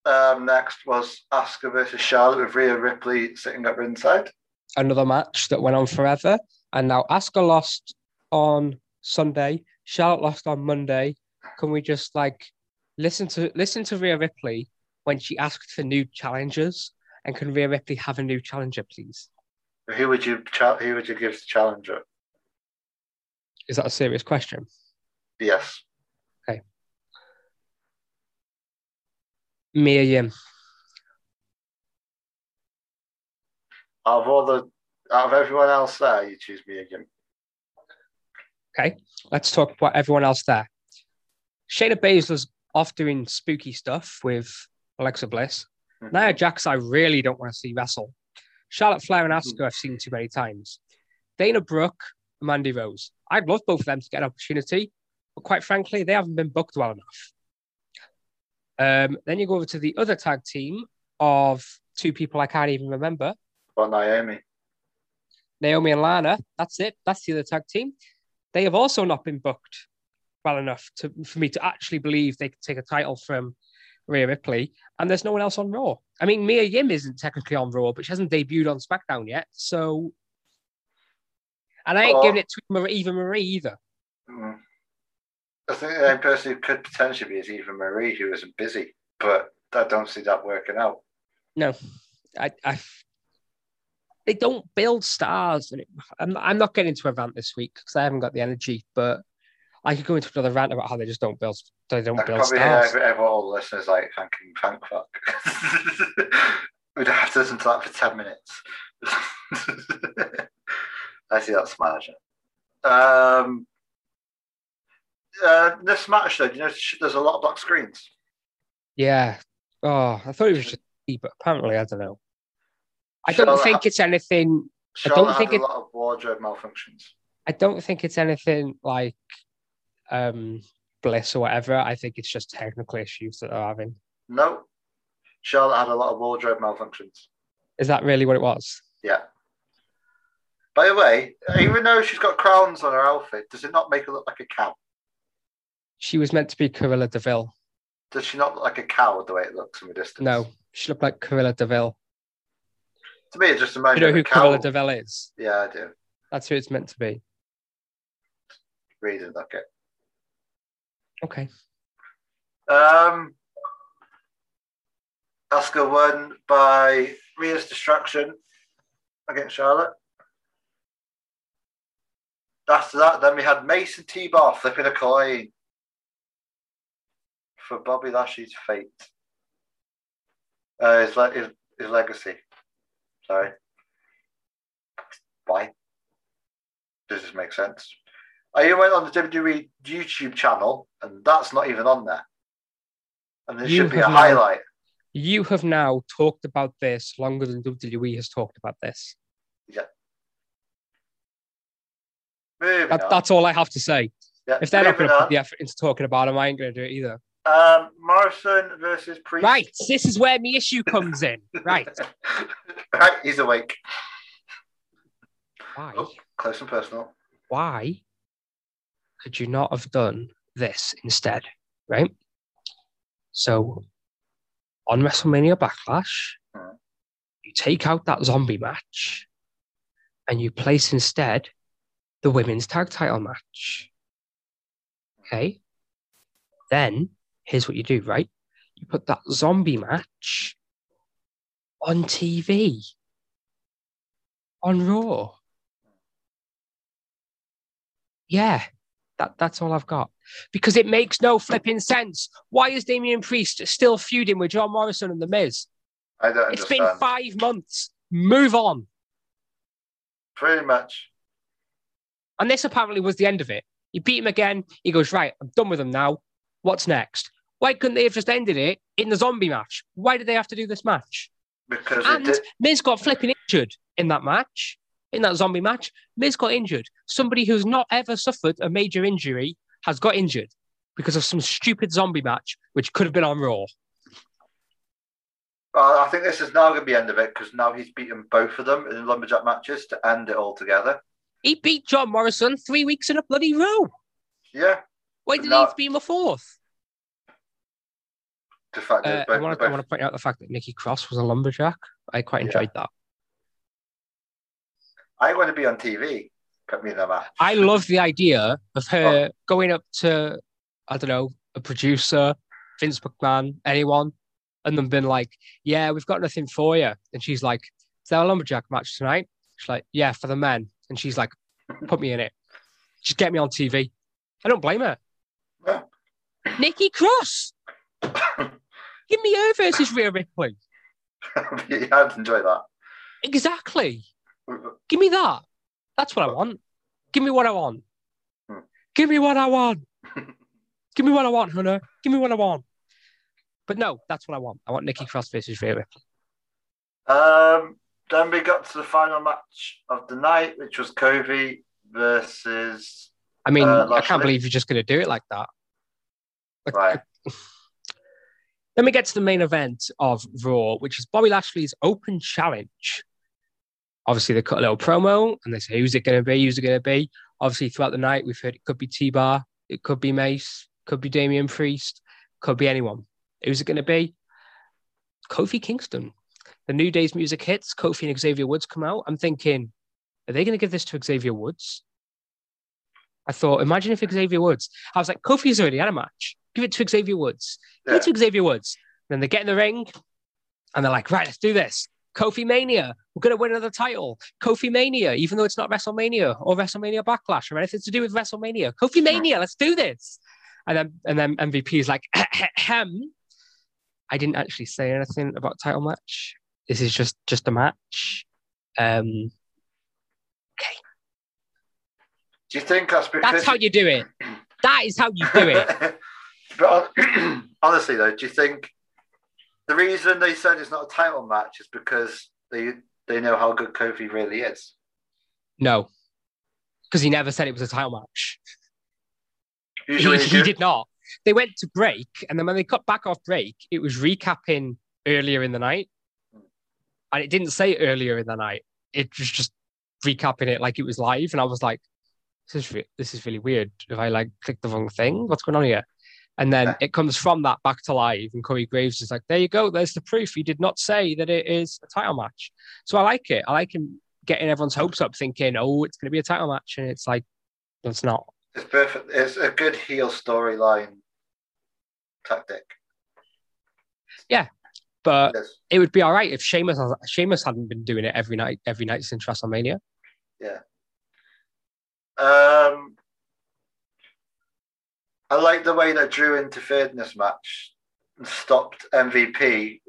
um, next was Asuka versus Charlotte with Rhea Ripley sitting up ringside. Another match that went on forever. And now Asuka lost on Sunday. Charlotte lost on Monday. Can we just like listen to listen to Rhea Ripley when she asked for new challengers? And can Rhea Ripley have a new challenger, please? Who would you who would you give the challenger? Is that a serious question? Yes. Okay. Mia Yim. Out of all the out of everyone else there, you choose me again. Okay, let's talk about everyone else there. Shayna Baszler's off doing spooky stuff with Alexa Bliss. Mhm. Nia Jax, I really don't want to see wrestle. Charlotte Flair and Asuka, I've seen too many times. Dana Brooke, Mandy Rose. I'd love both of them to get an opportunity, but quite frankly, they haven't been booked well enough. Um, then you go over to the other tag team of two people I can't even remember Well, Naomi. Naomi and Lana. That's it. That's the other tag team. They have also not been booked well enough to, for me to actually believe they could take a title from Rhea Ripley. And there's no one else on Raw. I mean, Mia Yim isn't technically on Raw, but she hasn't debuted on SmackDown yet. So, and I ain't Oh. giving it to Mar- Eva Marie either. Mm. I think the only person who could potentially be is Eva Marie, who isn't busy, but I don't see that working out. No, I, I they don't build stars. And it, I'm, I'm not getting into a rant this week because I haven't got the energy. But I could go into another rant about how they just don't build. They don't build probably hear stars. every, every, all the listeners like thanking thank fuck. We'd have to listen to that for 10 minutes. I see that smile. Um, uh, this match, though, you know, there's a lot of black screens. Yeah. Oh, I thought it was just but apparently I don't know. I don't think it's anything. I don't think had it- a lot of wardrobe malfunctions. I don't think it's anything like um bliss or whatever. I think it's just technical issues that they're having. No, Charlotte had a lot of wardrobe malfunctions. Is that really what it was? Yeah. By the way, even though she's got crowns on her outfit, does it not make her look like a cow? She was meant to be Cruella de Vil. Does she not look like a cow the way it looks from a distance? No, she looked like Cruella de Vil. To me, it just You know who a cow. de Vil is? Yeah, I do. That's who it's meant to be. Reading it. Okay. Um, Asuka won by Rhea's distraction against Charlotte. After that, then we had Mason T-Bar flipping a coin for Bobby Lashley's fate. Uh, his, le- his, his legacy. Sorry. Why? Does this make sense? Oh, I went on the WWE YouTube channel, and that's not even on there. And there You should be a now- highlight. You have now talked about this longer than WWE has talked about this. Yeah. That, that's all I have to say. Yeah, If they're not going to put the effort into talking about them, I ain't going to do it either. Um, Morrison versus Priest. Right. This is where the issue comes in. Right. right, he's awake. Why? Oh, close and personal. Why could you not have done this instead? Right? So on WrestleMania Backlash, Mhm. you take out that zombie match and you place instead the women's tag title match. Okay. Then here's what you do, right? You put that zombie match on TV on Raw. Yeah, that, that's all I've got. Because it makes no flipping sense. Why is Damian Priest still feuding with John Morrison and The Miz? I don't It's understand. been five months. Move on. Pretty much. And this apparently was the end of it. You beat him again. He goes, Right, I'm done with him now. What's next? Why couldn't they have just ended it in the zombie match? Why did they have to do this match? Because And did, Miz got flipping injured in that match, in that zombie match. Miz got injured. Somebody who's not ever suffered a major injury has got injured because of some stupid zombie match, which could have been on Raw. well, I think this is now going to be the end of it because now he's beaten both of them in lumberjack matches to end it all together. He beat John Morrison three weeks in a bloody row. Yeah. Why did No. he have to be in the fourth? The fact that Uh, it's I want to both- I want to point out the fact that Nikki Cross was a lumberjack. I quite Yeah. enjoyed that. I want to be on TV. Put me in a match. I love the idea of her going up to, I don't know, a producer, Vince McMahon, anyone, and them being like, "Yeah, we've got nothing for you," and she's like, "Is there a lumberjack match tonight?" She's like, "Yeah, for the men," and she's like, "Put me in it. Just get me on TV." I don't blame her. Yeah. Nikki Cross, give me her versus Rhea Ripley. yeah, I'd enjoy that. Exactly. Give me that. That's what I want. Give me what I want. Hmm. Give me what I want. Give me what I want, Hunter. Give me what I want. But no, that's what I want. I want Nikki Cross versus Rhea Ripley. Um, then we got to the final match of the night, which was Kofi versus. I mean, Uh, I can't believe you're just going to do it like that. Right. Then we get to the main event of Raw, which is Bobby Lashley's open challenge. Obviously, they cut a little promo and they say, who's it going to be? Who's it going to be? Obviously, throughout the night, we've heard it could be T Bar, it could be Mace, could be Damian Priest, could be anyone. Who's it going to be? Kofi Kingston. The New Day's music hits, Kofi and Xavier Woods come out. I'm thinking, are they going to give this to Xavier Woods? I thought, imagine if Xavier Woods. I was like, Kofi's already had a match. Give it to Xavier Woods. Give Yeah. it to Xavier Woods. then they get in the ring and they're like, right, let's do this. Kofi Mania. We're going to win another title. Kofi Mania, even though it's not WrestleMania or WrestleMania Backlash or anything to do with WrestleMania. Kofi Mania, let's do this. And then and then MVP is like, hem. I didn't actually say anything about title match. This is just just a match. Um, okay. Do you think that's because? that's how you do it. That is how you do it. but honestly, though, do you think the reason they said it's not a title match is because they they know how good Kofi really is? No, because he never said it was a title match. Usually, he, he did not. They went to break, and then when they cut back off break, it was recapping earlier in the night, and it didn't say earlier in the night. It was just recapping it like it was live, and I was like, "This is re- this is really weird. If I like click the wrong thing, what's going on here?" And then Yeah. it comes from that back to live, and Corey Graves is like, "There you go. There's the proof. He did not say that it is a title match." So I like it. I like him getting everyone's hopes up, thinking, "Oh, it's going to be a title match," and it's like, it's not. It's perfect. It's a good heel storyline tactic. Yeah. But Yes. it would be all right if Sheamus Sheamus hadn't been doing it every night every night since WrestleMania. Yeah. Um, I like the way that Drew interfered in this match and stopped MVP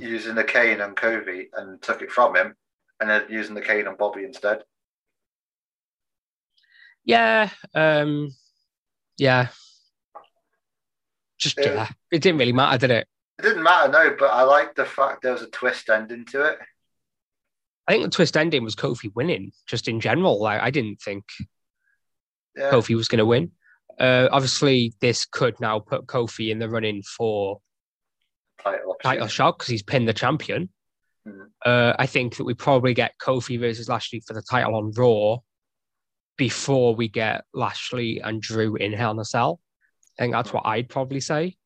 using the cane on Kofi and took it from him, and then using the cane on Bobby instead. Yeah, um, yeah. Just Yeah. yeah, it didn't really matter, did it? It didn't matter, no, but I like the fact there was a twist ending to it. I think the twist ending was Kofi winning, just in general. Like I didn't think Yeah, Kofi was going to win. Uh, obviously, this could now put Kofi in the running for title, title shot because he's pinned the champion. Mhm. Uh, I think that we probably get Kofi versus Lashley for the title on Raw before we get Lashley and Drew in Hell in a Cell. I think that's what I'd probably say.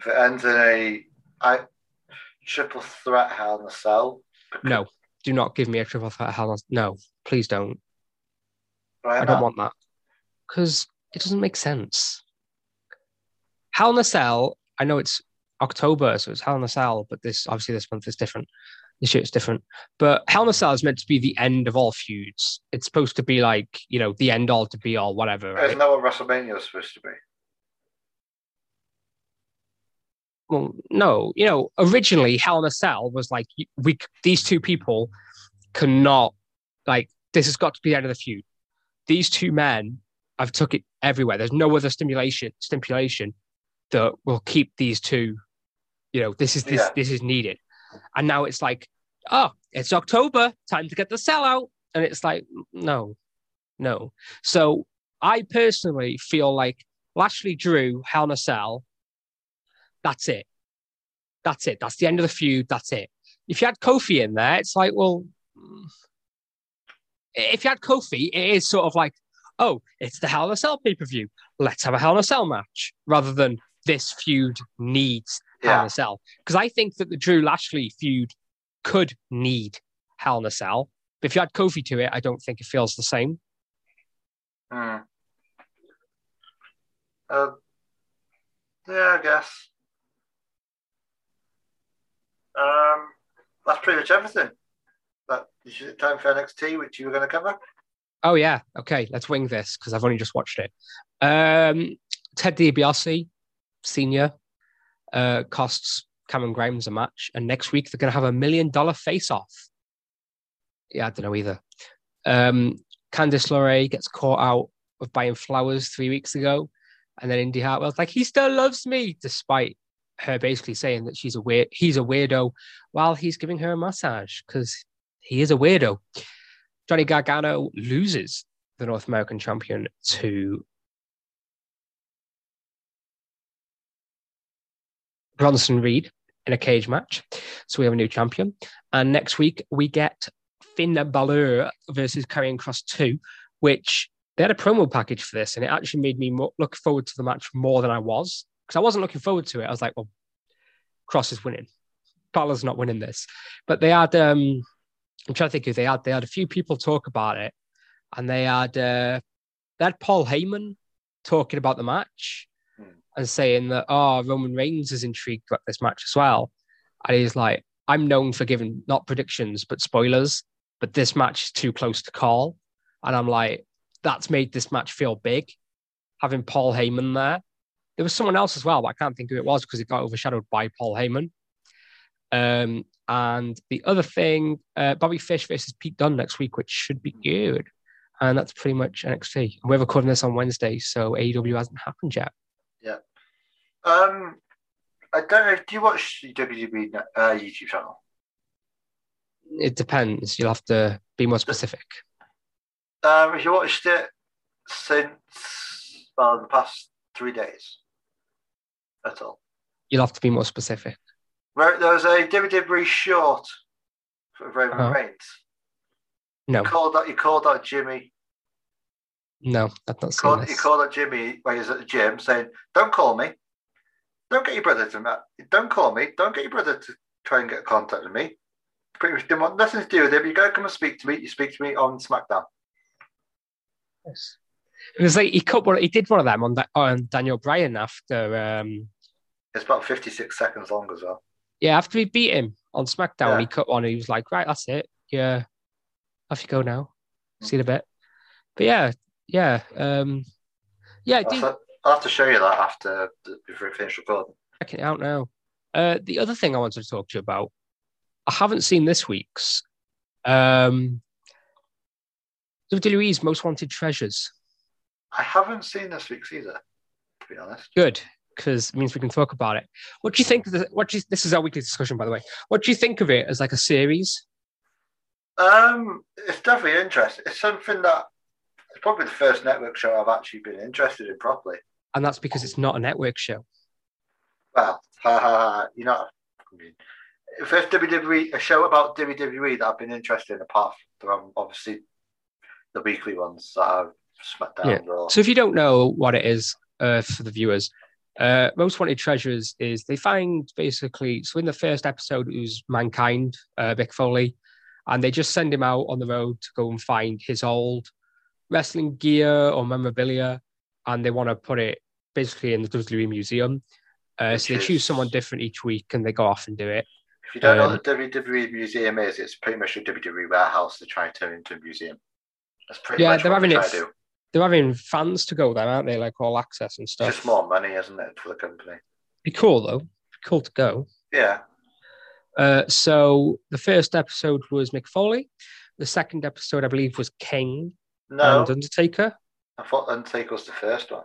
If it ends in a I, triple threat Hell in a Cell. No, do not give me a triple threat Hell in a No, please don't. Right I don't want that because it doesn't make sense. Hell in a Cell, I know it's October, so it's Hell in a Cell, but this obviously this month is different. This year it's different. But Hell in a Cell is meant to be the end of all feuds. It's supposed to be like, you know, the end all to be all, whatever, right? Isn't that what WrestleMania is supposed to be? well, no, you know, originally Hell in a Cell was like we these two people cannot like this has got to be the end of the feud. These two men, I've took it everywhere. There's no other stimulation stimulation that will keep these two. You know, this is this Yeah. this is needed, and now it's like, oh, it's October, time to get the sellout, and it's like, no, no. So I personally feel like Lashley Drew Hell in a Cell that's it. That's it. That's the end of the feud. That's it. If you had Kofi in there, it's like, well, if you had Kofi, it is sort of like, oh, it's the Hell in a Cell pay per view. Let's have a Hell in a Cell match rather than this feud needs Hell in a Cell. Because I think that the Drew Lashley feud could need Hell in a Cell. But if you add Kofi to it, I don't think it feels the same. Hmm. Uh, yeah, I guess. Um, that's pretty much everything. That is it time for NXT, which you were going to cover. Oh yeah, okay. Let's wing this because I've only just watched it. Um, Ted DiBiase, senior, uh, costs Cameron Grimes a match, and next week they're going to have a million dollar face off. Yeah, I don't know either. Um, Candice LeRae gets caught out of buying flowers three weeks ago, and then Indi Hartwell's like, he still loves me, despite her basically saying that she's a weird, he's a weirdo, while he's giving her a massage because he is a weirdo. Johnny Gargano loses the North American champion to Bronson Reed in a cage match. So we have a new champion. And next week we get Finn Balor versus Karrion Kross 2, which they had a promo package for this, and it actually made me look forward to the match more than I was because I wasn't looking forward to it. I was like, well, Kross is winning. Balor's not winning this. But they had um I'm trying to think who they had. They had a few people talk about it, and they had uh, they had Paul Heyman talking about the match Hmm. and saying that oh Roman Reigns is intrigued about this match as well, and he's like, I'm known for giving not predictions but spoilers, but this match is too close to call, and I'm like, that's made this match feel big, having Paul Heyman there. There was someone else as well, but I can't think who it was because it got overshadowed by Paul Heyman. Um, and the other thing, uh, Bobby Fish versus Pete Dunne next week, which should be good. And that's pretty much NXT. We're recording this on Wednesday, so AEW hasn't happened yet. Yeah. Um, I don't know. Do you watch the WWE uh, YouTube channel? It depends. You'll have to be more specific. Um, have you watched it since well the past three days at all? You'll have to be more specific. There was a WWE short for Roman Uh-huh. Reigns. No, You called that, you called that Jimmy. no, I've not He called, this. called out Jimmy when he was at the gym, saying, "Don't call me. Don't get your brother to Don't call me. Don't get your brother to try and get contact with me. Pretty much didn't want nothing to do with it. But you gotta come and speak to me. You speak to me on SmackDown. Yes. It was like he cut one. He did one of them on, that, on Daniel Bryan after. Um, It's about fifty-six seconds long as well. Yeah, after he beat him on SmackDown, Yeah. he cut one. And he was like, "Right, that's it. Yeah, off you go now. See you in a bit." But yeah, yeah, um, yeah. I'll D- have, I'll have to show you that after before we finish recording. check it out now. Uh, the other thing I wanted to talk to you about, I haven't seen this week's um, WWE's Most Wanted Treasures. I haven't seen this week's either, to be honest. Good, because it means we can talk about it. What do you think? Of the, what do you, this is our weekly discussion, by the way. What do you think of it as like a series? Um, it's definitely interesting. It's something that it's probably the first network show I've actually been interested in properly. And that's because it's not a network show. Well, ha ha ha. You know, I mean, first WWE a show about WWE that I've been interested in. Apart from I'm obviously the weekly ones that are SmackDown. Yeah. So if you don't know what it is uh, for the viewers, uh, Most Wanted Treasures is they find basically, so in the first episode, it was Mankind, uh, Mick Foley, and they just send him out on the road to go and find his old wrestling gear or memorabilia, and they want to put it basically in the WWE Museum. Uh, so they choose someone different each week and they go off and do it. If you don't know Um, what the WWE museum is, it's pretty much a WWE warehouse they try and turn into a museum. That's pretty Yeah, much they're what they having try it to do. They're having fans to go there, aren't they? Like all access and stuff. just more money, isn't it, for the company? Be cool though. Be cool to go. Yeah. Uh, so the first episode was Mick Foley. The second episode, I believe, was King No, and Undertaker. I thought Undertaker was the first one.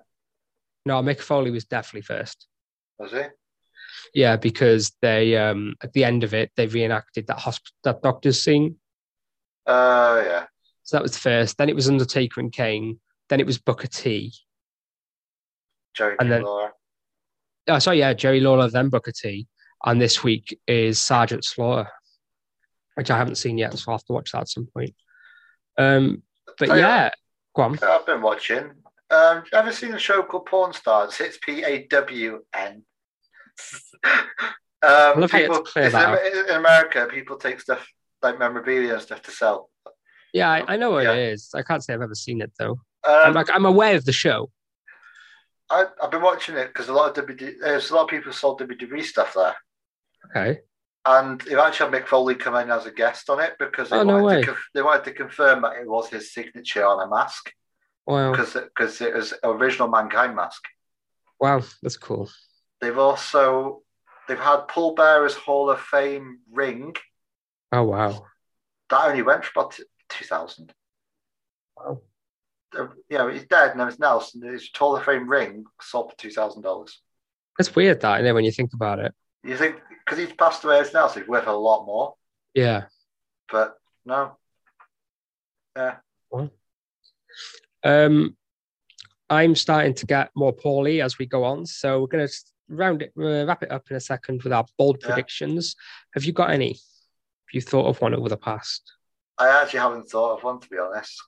No, Mick Foley was definitely first. Was he? Yeah, because they um at the end of it they reenacted that hosp- that doctor's scene. Oh, yeah. So that was the first. Then it was Undertaker and Kane. Then it was Booker T. Jerry And then- Lawler. Oh, sorry, yeah, Jerry Lawler, then Booker T. And this week is Sergeant Slaughter, which I haven't seen yet, so I'll have to watch that at some point. Um, but you yeah, go on. I've been watching. Um, ever seen a show called Pawn Stars? It's P A W N. Um, love how you had people, to clear it's that in, in America, people take stuff like memorabilia and stuff to sell. Yeah, I, I know what Yeah. it is. I can't say I've ever seen it though. Um, I'm like I'm aware of the show. I, I've been watching it because a lot of WD, there's a lot of people sold WWE stuff there, Okay. and they've actually had Mick Foley come in as a guest on it because they, Oh, no wanted, way. to conf- they wanted to confirm that it was his signature on a mask Wow. because because it was original Mankind mask. Wow, that's cool. They've also they've had Paul Bearer's Hall of Fame ring Oh wow. that only went for about two thousand. Wow. You know, he's dead and everything else, and his Hall of Fame ring sold for two thousand dollars. It's weird that, isn't it, when you think about it. You think because he's passed away now, so he's worth a lot more. Yeah. But no, yeah, Um I'm starting to get more poorly as we go on. So we're gonna round it uh, wrap it up in a second with our bold Yeah. predictions. Have you got any? Have you thought of one over the past? I actually haven't thought of one to be honest.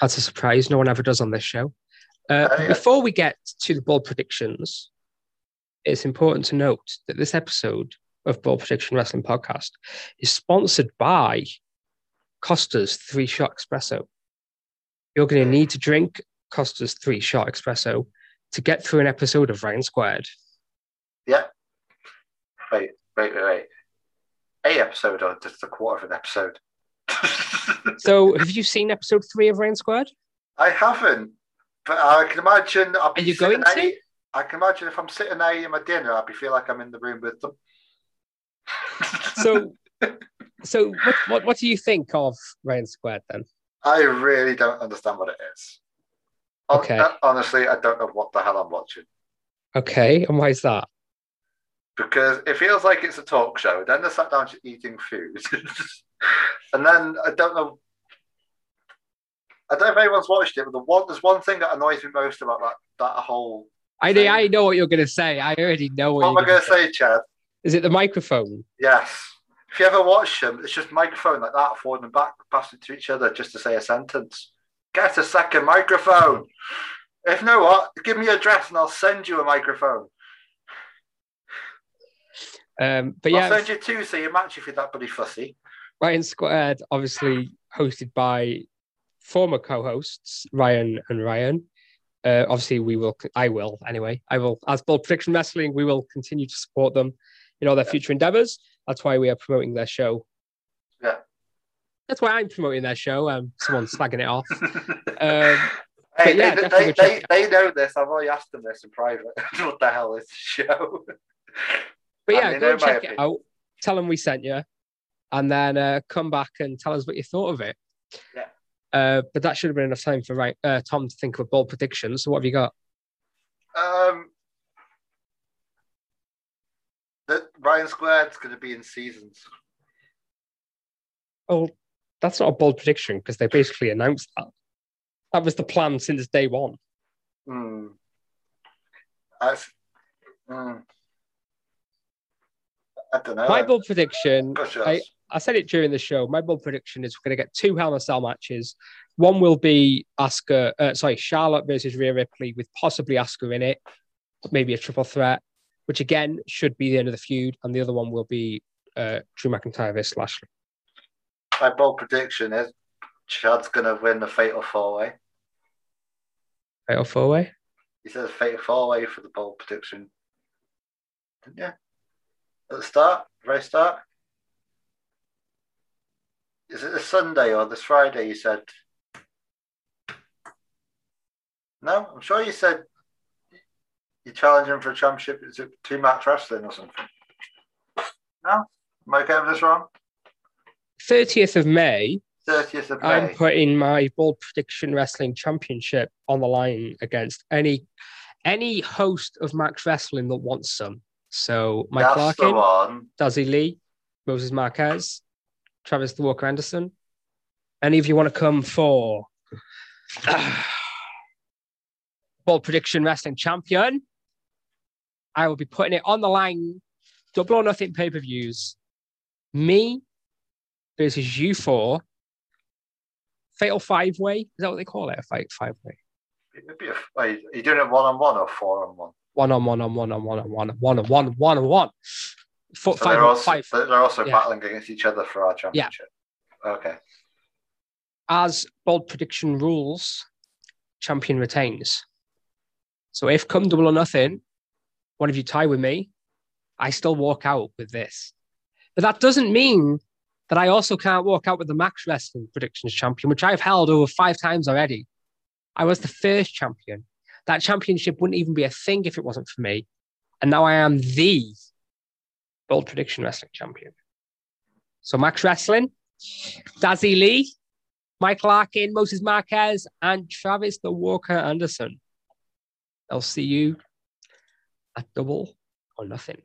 That's a surprise. No one ever does on this show. Uh, Oh, yeah. Before we get to the bold predictions, it's important to note that this episode of Bold Prediction Wrestling Podcast is sponsored by Costa's Three Shot Espresso. You're going to need to drink Costa's Three Shot Espresso to get through an episode of Ryan Squared. Yeah. Wait, wait, wait, wait. A episode or just a quarter of an episode? So, have you seen episode three of Ryan Squared? I haven't, but I can imagine. I'll be Are you going to? there- I can imagine if I'm sitting there eating my dinner, I'll be feel like I'm in the room with them. So, so what, what, what do you think of Ryan Squared then? I really don't understand what it is. Okay. uh, Honestly, I don't know what the hell I'm watching Okay, and why is that? because it feels like it's a talk show. Then they sat down to eating food, and then I don't know. I don't know if anyone's watched it, but the one there's one thing that annoys me most about that that whole. I Same. I know what you're going to say. I already know what, What am I you're going to say, Chad? Is it the microphone? Yes. If you ever watch them, it's just microphone like that, forward and back, passing to each other just to say a sentence. Get a second microphone. If you know what, give me your address and I'll send you a microphone. Um, but I'll yeah, send you two so you match if you're that bloody fussy. Ryan Squared, obviously hosted by former co-hosts Ryan and Ryan. Uh, obviously, we will. I will anyway. I will, as Bold Prediction Wrestling, we will continue to support them in all their future endeavors. That's why we are promoting their show. Yeah. That's why I'm promoting their show. Um, someone's slagging it off. Um, hey, yeah, they, they, they, they know this. I've already asked them this in private. what the hell is the show? But yeah, go know and my check it opinion. out. Tell them we sent you, and then uh, come back and tell us what you thought of it. Yeah. Uh, but that should have been enough time for right, uh, Tom to think of a bold prediction. So what have you got? Um, the Ryan Squared's going to be in seasons. Oh, that's not a bold prediction because they basically announced that. That was the plan since day one. Hmm. That's, hmm. I don't know. My bold prediction, Push I, us. I said it during the show. My bold prediction is we're going to get two Hell in a Cell matches One will be Asuka, uh, sorry, Charlotte versus Rhea Ripley with possibly Asuka in it, maybe a triple threat, which again should be the end of the feud. And the other one will be uh, Drew McIntyre versus Lashley. My bold prediction is Chad's going to win the Fatal Four Way. Fatal four way. He says Fatal Four Way for the bold prediction. Didn't you? At the start, very start. Is it this Sunday or this Friday? You said. No, I'm sure you said you're challenging for a championship. Is it two match wrestling or something? No, am I getting this wrong? 30th of May, 30th of May. I'm putting my bold prediction wrestling championship on the line against any any host of Max Wrestling that wants some. So Mike That's the Larkin, one. Dazzy Lee, Moses Marquez, Travis the Walker Anderson. Any of you want to come for bold prediction wrestling champion? I will be putting it on the line. Double or nothing pay per views. Me versus you four. Fatal five way. Is that what they call it? A fight five way. It'd be a, are you doing it one on one or four on one? One on one on one on one on one on one on one one on one. Foot So five they're also, five. They're also Yeah. battling against each other for our championship. Okay. as bold prediction rules, champion retains. So if come double or nothing, one of you tie with me, I still walk out with this. But that doesn't mean that I also can't walk out with the Max Wrestling Predictions Champion, which I've held over five times already. I was the first champion. That championship wouldn't even be a thing if it wasn't for me. And now I am the Bold Prediction Wrestling Champion. So Max Wrestling, Dazzy Lee, Mike Larkin, Moses Marquez, and Travis the Walker Anderson. I'll see you at double or nothing.